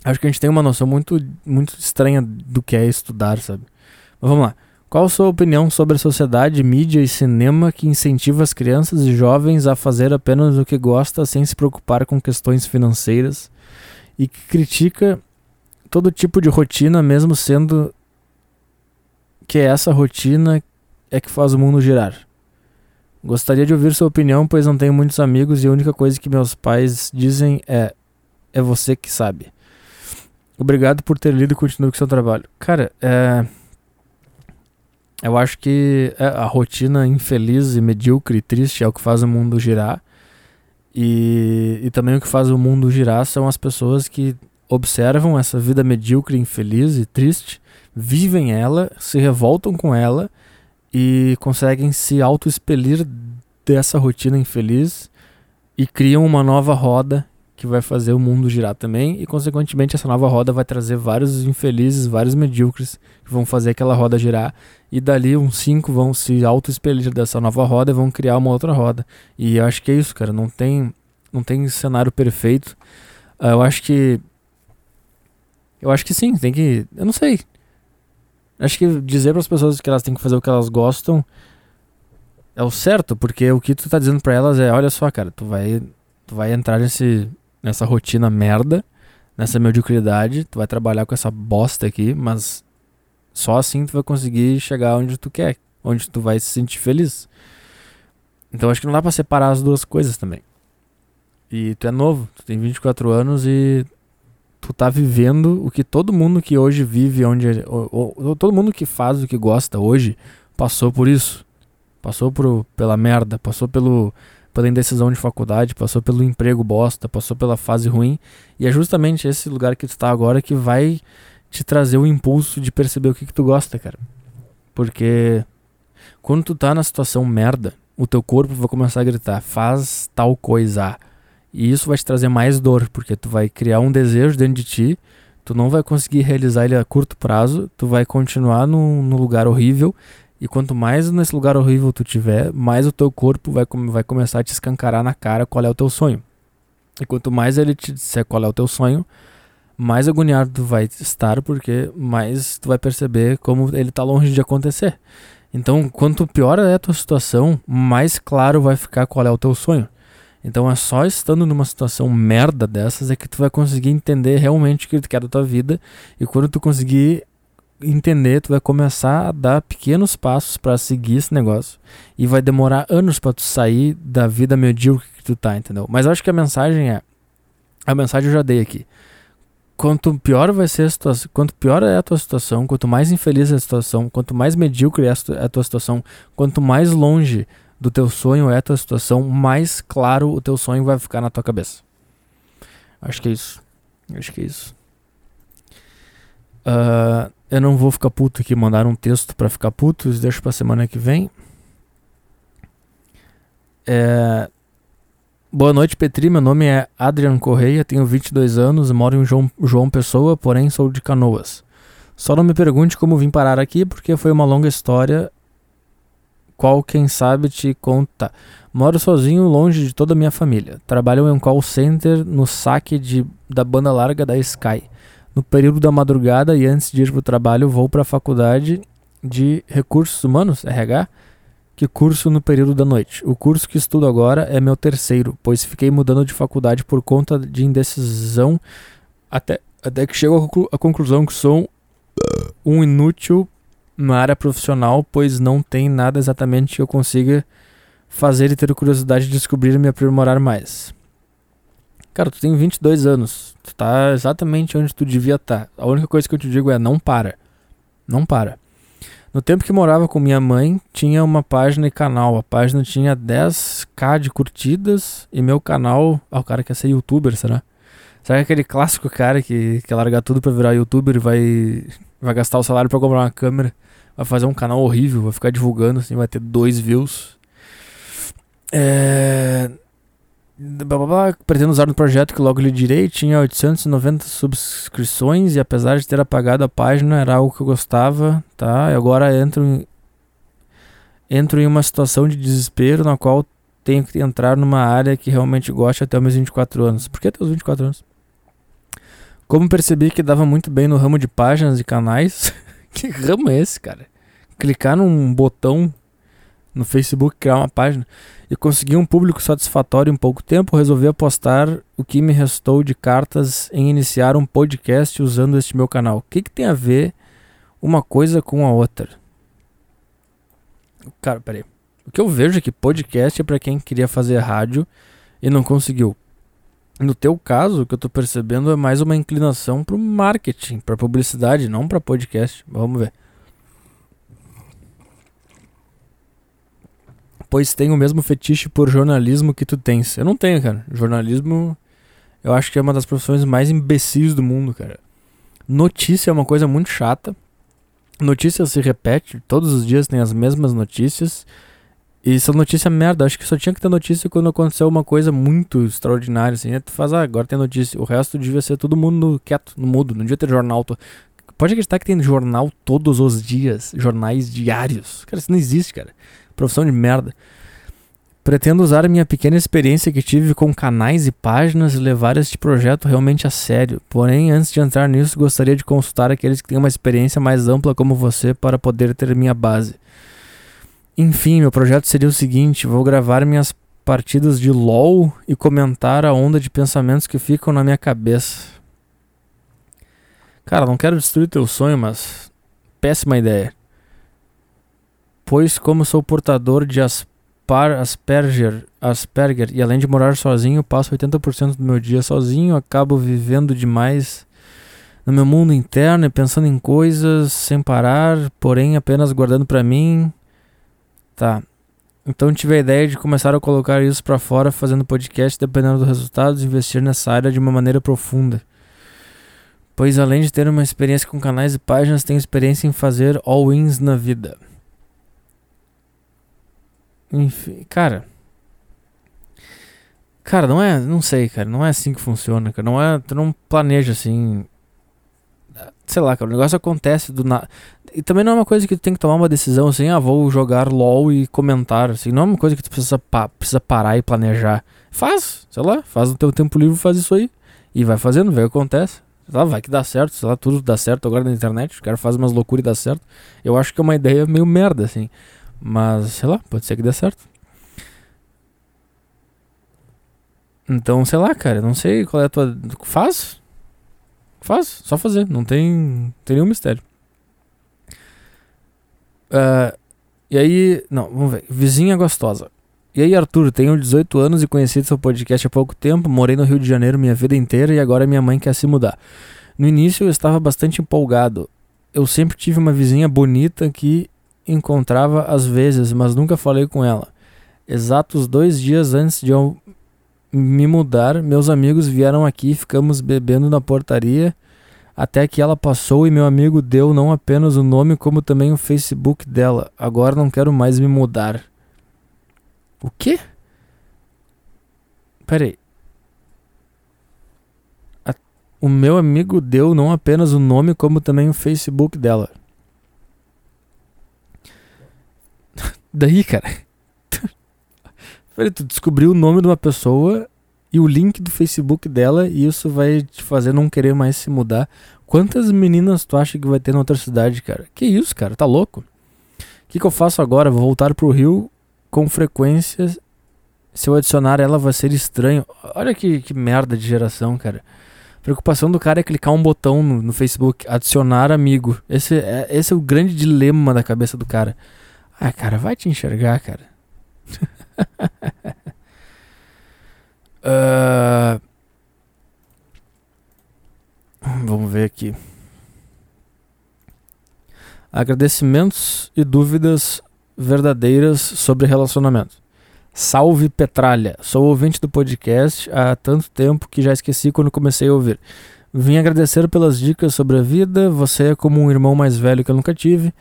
Acho que a gente tem uma noção muito, muito estranha do que é estudar, sabe? Mas vamos lá. Qual sua opinião sobre a sociedade, mídia e cinema que incentiva as crianças e jovens a fazer apenas o que gosta sem se preocupar com questões financeiras e que critica todo tipo de rotina, mesmo sendo que essa rotina é que faz o mundo girar? Gostaria de ouvir sua opinião, pois não tenho muitos amigos e a única coisa que meus pais dizem é: é você que sabe. Obrigado por ter lido e continue com seu trabalho. Cara, é eu acho que é, a rotina infeliz e medíocre e triste é o que faz o mundo girar. E, e também o que faz o mundo girar são as pessoas que observam essa vida medíocre, infeliz e triste, vivem ela, se revoltam com ela e conseguem se auto-expelir dessa rotina infeliz e criam uma nova roda que vai fazer o mundo girar também e consequentemente essa nova roda vai trazer vários infelizes, vários medíocres que vão fazer aquela roda girar e dali uns cinco vão se auto-expelir dessa nova roda e vão criar uma outra roda. E eu acho que é isso, cara, não tem não tem cenário perfeito. Uh, eu acho que eu acho que sim, tem que, eu não sei. Acho que dizer para as pessoas que elas têm que fazer o que elas gostam é o certo, porque o que tu tá dizendo para elas é, olha só, cara, tu vai tu vai entrar nesse nessa rotina merda, nessa mediocridade, tu vai trabalhar com essa bosta aqui, mas só assim tu vai conseguir chegar onde tu quer, onde tu vai se sentir feliz. Então acho que não dá para separar as duas coisas também. E tu é novo, tu tem 24 anos e tu tá vivendo o que todo mundo que hoje vive onde ou, ou, todo mundo que faz o que gosta hoje passou por isso. Passou por, pela merda, passou pelo pela indecisão de faculdade, passou pelo emprego bosta, passou pela fase ruim. E é justamente esse lugar que tu tá agora que vai te trazer o impulso de perceber o que, que tu gosta, cara. Porque quando tu tá na situação merda, o teu corpo vai começar a gritar, faz tal coisa. E isso vai te trazer mais dor, porque tu vai criar um desejo dentro de ti, tu não vai conseguir realizar ele a curto prazo, tu vai continuar no, no lugar horrível e quanto mais nesse lugar horrível tu tiver, mais o teu corpo vai, vai começar a te escancarar na cara qual é o teu sonho. E quanto mais ele te disser qual é o teu sonho, mais agoniado tu vai estar, porque mais tu vai perceber como ele está longe de acontecer. Então, quanto pior é a tua situação, mais claro vai ficar qual é o teu sonho. Então é só estando numa situação merda dessas é que tu vai conseguir entender realmente o que tu quer da tua vida. E quando tu conseguir entender, tu vai começar a dar pequenos passos para seguir esse negócio e vai demorar anos para tu sair da vida medíocre que tu tá, entendeu? Mas eu acho que a mensagem é a mensagem eu já dei aqui. Quanto pior vai ser a situação, quanto pior é a tua situação, quanto mais infeliz é a situação, quanto mais medíocre é a tua situação, quanto mais longe do teu sonho é a tua situação, mais claro o teu sonho vai ficar na tua cabeça. Acho que é isso. Acho que é isso. Uh, eu não vou ficar puto aqui, mandar um texto para ficar puto, deixo pra semana que vem. É, Boa noite, Petri. Meu nome é Adrian Correia, tenho 22 anos, moro em João, João Pessoa, porém sou de Canoas. Só não me pergunte como vim parar aqui, porque foi uma longa história. Qual, quem sabe, te conta. Moro sozinho, longe de toda a minha família. Trabalho em um call center no saque de, da banda larga da Sky. No período da madrugada e antes de ir para o trabalho, vou para a faculdade de Recursos Humanos, RH, que curso no período da noite. O curso que estudo agora é meu terceiro, pois fiquei mudando de faculdade por conta de indecisão até, até que chego à conclusão que sou um inútil na área profissional, pois não tem nada exatamente que eu consiga fazer e ter curiosidade de descobrir e me aprimorar mais. Cara, tu tem 22 anos, tu tá exatamente onde tu devia estar. Tá. A única coisa que eu te digo é não para. Não para. No tempo que morava com minha mãe, tinha uma página e canal. A página tinha 10k de curtidas e meu canal. Ah, o cara quer ser youtuber, será? Será que é aquele clássico cara que quer largar tudo pra virar youtuber e vai, vai gastar o salário pra comprar uma câmera? Vai fazer um canal horrível, vai ficar divulgando assim, vai ter dois views. É blá, blá, blá, pretendo usar no projeto que logo lhe direi. Tinha 890 subscrições e apesar de ter apagado a página, era algo que eu gostava, tá? E agora entro em, entro em uma situação de desespero na qual tenho que entrar numa área que realmente gosto até os meus 24 anos. Por que até os 24 anos? Como percebi que dava muito bem no ramo de páginas e canais. [laughs] que ramo é esse, cara? Clicar num botão no Facebook, criar uma página e consegui um público satisfatório em pouco tempo, resolvi apostar o que me restou de cartas em iniciar um podcast usando este meu canal. O que, que tem a ver uma coisa com a outra? Cara, peraí. O que eu vejo é que podcast é para quem queria fazer rádio e não conseguiu. No teu caso, o que eu tô percebendo é mais uma inclinação pro marketing, pra publicidade, não para podcast. Vamos ver. Pois tem o mesmo fetiche por jornalismo que tu tens. Eu não tenho, cara. Jornalismo, eu acho que é uma das profissões mais imbecis do mundo, cara. Notícia é uma coisa muito chata. Notícia se repete, todos os dias tem as mesmas notícias. E essa notícia é merda. Acho que só tinha que ter notícia quando aconteceu uma coisa muito extraordinária, assim. Tu faz, ah, agora tem notícia. O resto devia ser todo mundo quieto, no mudo. Não devia ter jornal. Pode acreditar que tem jornal todos os dias. Jornais diários. Cara, isso não existe, cara. Profissão de merda. Pretendo usar minha pequena experiência que tive com canais e páginas e levar este projeto realmente a sério. Porém, antes de entrar nisso, gostaria de consultar aqueles que têm uma experiência mais ampla como você para poder ter minha base. Enfim, meu projeto seria o seguinte: vou gravar minhas partidas de LoL e comentar a onda de pensamentos que ficam na minha cabeça. Cara, não quero destruir teu sonho, mas péssima ideia pois como sou portador de Aspar, Asperger, Asperger e além de morar sozinho, passo 80% do meu dia sozinho, acabo vivendo demais no meu mundo interno e pensando em coisas sem parar, porém apenas guardando para mim. Tá. Então tive a ideia de começar a colocar isso para fora, fazendo podcast, dependendo dos resultados, investir nessa área de uma maneira profunda. Pois além de ter uma experiência com canais e páginas, tenho experiência em fazer all-ins na vida. Enfim, cara. Cara, não é. Não sei, cara. Não é assim que funciona, cara. Não é. Tu não planeja assim. Sei lá, cara. O negócio acontece do nada. E também não é uma coisa que tu tem que tomar uma decisão assim, ah, vou jogar LOL e comentar. Assim, não é uma coisa que tu precisa, pa precisa parar e planejar. Faz, sei lá, faz no teu tempo livre, faz isso aí. E vai fazendo, vê o que acontece. Lá, vai que dá certo, sei lá, tudo dá certo agora na internet. O cara faz umas loucuras e dá certo. Eu acho que é uma ideia meio merda, assim. Mas, sei lá, pode ser que dê certo. Então, sei lá, cara, não sei qual é a tua. Faz? Faz, só fazer, não tem, tem nenhum mistério. Uh, e aí, não, vamos ver. Vizinha gostosa. E aí, Arthur, tenho 18 anos e conheci seu podcast há pouco tempo. Morei no Rio de Janeiro minha vida inteira e agora minha mãe quer se mudar. No início eu estava bastante empolgado. Eu sempre tive uma vizinha bonita que encontrava às vezes, mas nunca falei com ela. Exatos dois dias antes de eu me mudar, meus amigos vieram aqui, ficamos bebendo na portaria, até que ela passou e meu amigo deu não apenas o nome, como também o Facebook dela. Agora não quero mais me mudar. O quê? Peraí. O meu amigo deu não apenas o nome, como também o Facebook dela. Daí, cara. [laughs] Tu descobriu o nome de uma pessoa e o link do Facebook dela e isso vai te fazer não querer mais se mudar. Quantas meninas tu acha que vai ter na outra cidade, cara? Que isso, cara? Tá louco? O que, que eu faço agora? Vou voltar pro Rio com frequência. Se eu adicionar ela, vai ser estranho. Olha que, que merda de geração, cara. A preocupação do cara é clicar um botão no, no Facebook, adicionar amigo. Esse é, esse é o grande dilema da cabeça do cara. Ah, cara, vai te enxergar, cara. uh... [laughs] Vamos ver aqui. Agradecimentos e dúvidas verdadeiras sobre relacionamento. Salve Petralha, sou ouvinte do podcast há tanto tempo que já esqueci quando comecei a ouvir. Vim agradecer pelas dicas sobre a vida, você é como um irmão mais velho que eu nunca tive.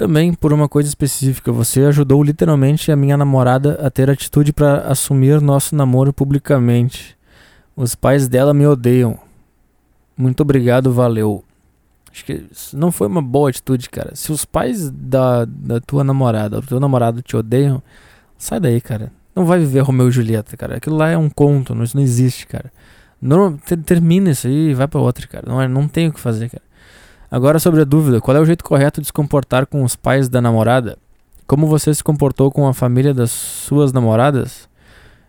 Também por uma coisa específica, você ajudou literalmente a minha namorada a ter atitude para assumir nosso namoro publicamente. Os pais dela me odeiam. Muito obrigado, valeu. Acho que não foi uma boa atitude, cara. Se os pais da, da tua namorada, do teu namorado te odeiam, sai daí, cara. Não vai viver Romeu e Julieta, cara. Aquilo lá é um conto, isso não existe, cara. Não, termina isso aí e vai para outra, cara. Não, é, não tem o que fazer, cara. Agora sobre a dúvida, qual é o jeito correto de se comportar com os pais da namorada? Como você se comportou com a família das suas namoradas?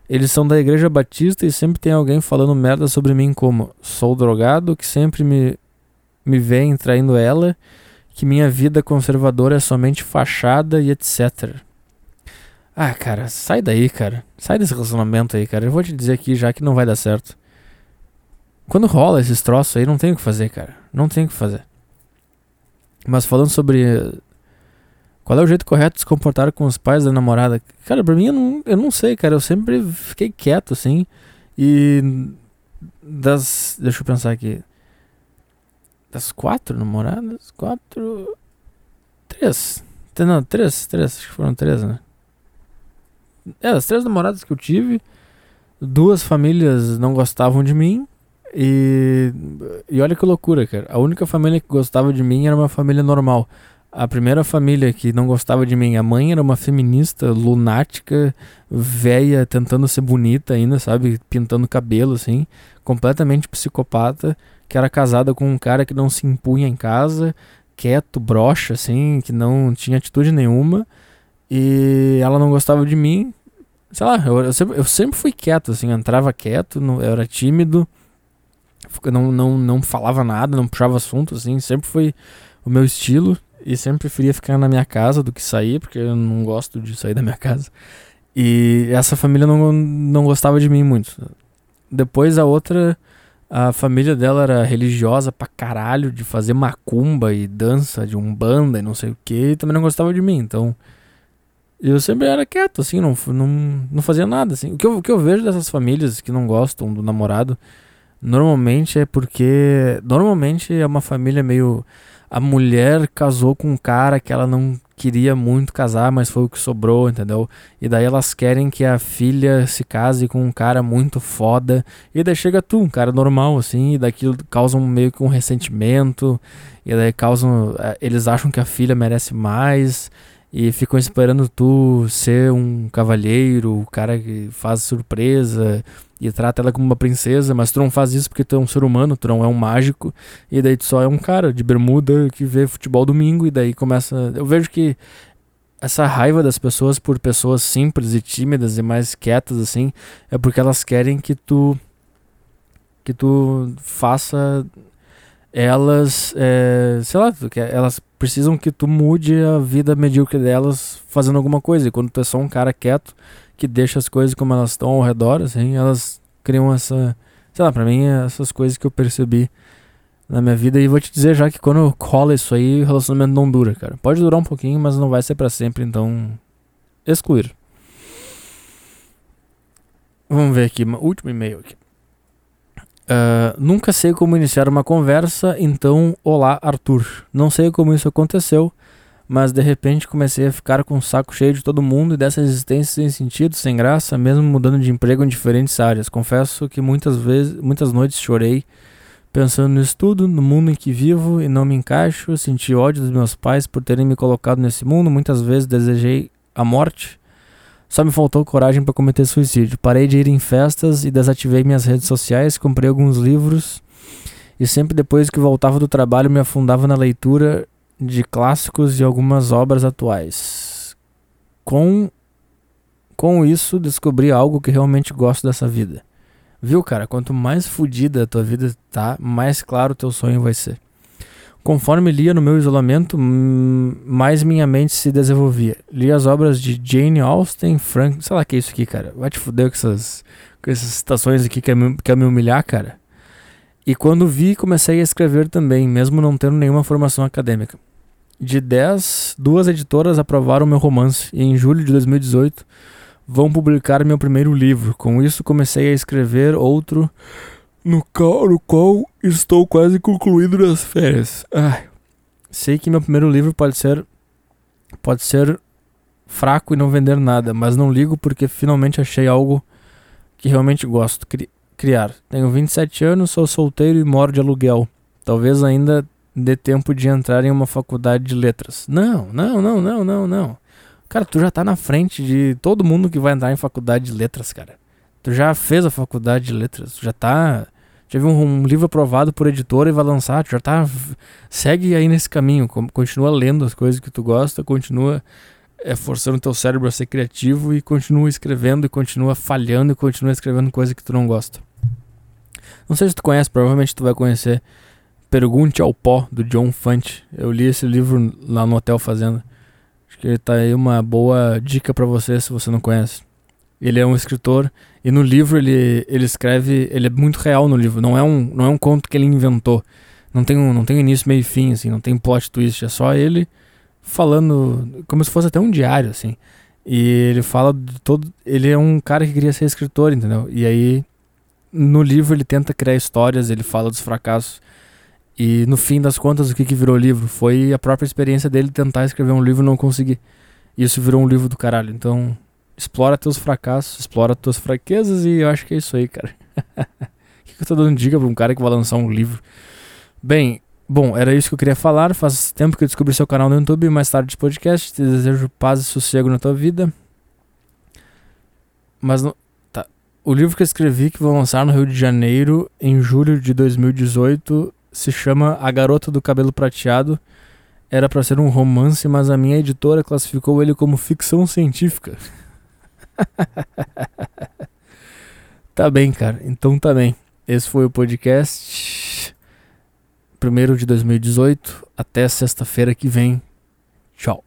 Eles são da igreja batista e sempre tem alguém falando merda sobre mim como sou drogado, que sempre me me veem traindo ela, que minha vida conservadora é somente fachada e etc. Ah, cara, sai daí, cara. Sai desse relacionamento aí, cara. Eu vou te dizer aqui já que não vai dar certo. Quando rola esses troços aí, não tem o que fazer, cara. Não tem o que fazer. Mas falando sobre qual é o jeito correto de se comportar com os pais da namorada? Cara, pra mim eu não, eu não sei, cara. Eu sempre fiquei quieto, assim. E das. Deixa eu pensar aqui. Das quatro namoradas? Quatro. Três. Não, três, três. Acho que foram três, né? É, as três namoradas que eu tive. Duas famílias não gostavam de mim. E, e olha que loucura, cara. A única família que gostava de mim era uma família normal. A primeira família que não gostava de mim, a mãe era uma feminista lunática, velha, tentando ser bonita ainda, sabe? Pintando cabelo, assim. Completamente psicopata que era casada com um cara que não se impunha em casa, quieto, broxa, assim, que não tinha atitude nenhuma. E ela não gostava de mim. Sei lá, eu, eu, sempre, eu sempre fui quieto, assim, entrava quieto, não, eu era tímido, não, não, não falava nada, não puxava assunto, assim, sempre foi o meu estilo. E sempre preferia ficar na minha casa do que sair, porque eu não gosto de sair da minha casa. E essa família não, não gostava de mim muito. Depois a outra a família dela era religiosa pra caralho, de fazer macumba e dança de umbanda e não sei o que, e também não gostava de mim, então. Eu sempre era quieto, assim, não, não, não fazia nada, assim. O que, eu, o que eu vejo dessas famílias que não gostam do namorado, normalmente é porque. Normalmente é uma família meio. A mulher casou com um cara que ela não queria muito casar, mas foi o que sobrou, entendeu? E daí elas querem que a filha se case com um cara muito foda. E daí chega tu, um cara normal, assim, e daquilo causam meio que um ressentimento. E daí causam. Eh, eles acham que a filha merece mais. E ficam esperando tu ser um cavalheiro, o cara que faz surpresa e trata ela como uma princesa, mas tu não faz isso porque tu é um ser humano, tu não é um mágico, e daí tu só é um cara de bermuda que vê futebol domingo, e daí começa. Eu vejo que essa raiva das pessoas por pessoas simples e tímidas e mais quietas assim, é porque elas querem que tu que tu faça elas, é, sei lá, elas precisam que tu mude a vida medíocre delas fazendo alguma coisa. E quando tu é só um cara quieto que deixa as coisas como elas estão ao redor, assim, elas criam essa, sei lá, pra mim, essas coisas que eu percebi na minha vida. E vou te dizer já que quando cola isso aí, o relacionamento não dura, cara. Pode durar um pouquinho, mas não vai ser para sempre, então excluir. Vamos ver aqui, último e-mail aqui. Uh, nunca sei como iniciar uma conversa, então olá Arthur. Não sei como isso aconteceu, mas de repente comecei a ficar com o saco cheio de todo mundo e dessa existência sem sentido, sem graça, mesmo mudando de emprego em diferentes áreas. Confesso que muitas vezes, muitas noites chorei pensando nisso tudo, no mundo em que vivo e não me encaixo, senti ódio dos meus pais por terem me colocado nesse mundo, muitas vezes desejei a morte. Só me faltou coragem para cometer suicídio. Parei de ir em festas e desativei minhas redes sociais, comprei alguns livros e sempre depois que voltava do trabalho me afundava na leitura de clássicos e algumas obras atuais. Com com isso descobri algo que realmente gosto dessa vida. Viu, cara? Quanto mais fodida a tua vida tá, mais claro o teu sonho vai ser. Conforme lia no meu isolamento, mais minha mente se desenvolvia. Li as obras de Jane Austen, Frank. Sei lá que é isso aqui, cara. Vai te fuder com essas, com essas citações aqui que quer me, quer me humilhar, cara. E quando vi, comecei a escrever também, mesmo não tendo nenhuma formação acadêmica. De 10, duas editoras aprovaram meu romance e em julho de 2018 vão publicar meu primeiro livro. Com isso, comecei a escrever outro no qual, no qual estou quase concluído nas férias. Ai, sei que meu primeiro livro pode ser pode ser fraco e não vender nada, mas não ligo porque finalmente achei algo que realmente gosto cri criar. Tenho 27 anos, sou solteiro e moro de aluguel. Talvez ainda dê tempo de entrar em uma faculdade de letras. Não, não, não, não, não, não. Cara, tu já tá na frente de todo mundo que vai entrar em faculdade de letras, cara. Tu já fez a faculdade de letras, tu já tá. Viu um, um livro aprovado por editora e vai lançar, já tá. Segue aí nesse caminho, continua lendo as coisas que tu gosta, continua é, forçando teu cérebro a ser criativo e continua escrevendo e continua falhando e continua escrevendo coisa que tu não gosta. Não sei se tu conhece, provavelmente tu vai conhecer Pergunte ao Pó, do John Fante. Eu li esse livro lá no Hotel Fazenda. Acho que tá aí uma boa dica para você se você não conhece. Ele é um escritor e no livro ele, ele escreve, ele é muito real no livro, não é um, não é um conto que ele inventou. Não tem um, não tem início, meio e fim assim, não tem plot twist, é só ele falando como se fosse até um diário assim. E ele fala de todo, ele é um cara que queria ser escritor, entendeu? E aí no livro ele tenta criar histórias, ele fala dos fracassos e no fim das contas, o que, que virou livro? Foi a própria experiência dele tentar escrever um livro e não conseguir. E isso virou um livro do caralho. Então, explora teus fracassos, explora tuas fraquezas e eu acho que é isso aí, cara. [laughs] O que, que eu tô dando dica pra um cara que vai lançar um livro? Bem, bom, era isso que eu queria falar. Faz tempo que eu descobri seu canal no YouTube, mais tarde de podcast. Te desejo paz e sossego na tua vida. Mas, tá. O livro que eu escrevi, que vou lançar no Rio de Janeiro, em julho de 2018 se chama A Garota do Cabelo Prateado. Era para ser um romance, mas a minha editora classificou ele como ficção científica. [laughs] [laughs] tá bem, cara. Então tá bem. Esse foi o podcast. Primeiro de 2018. Até sexta-feira que vem. Tchau.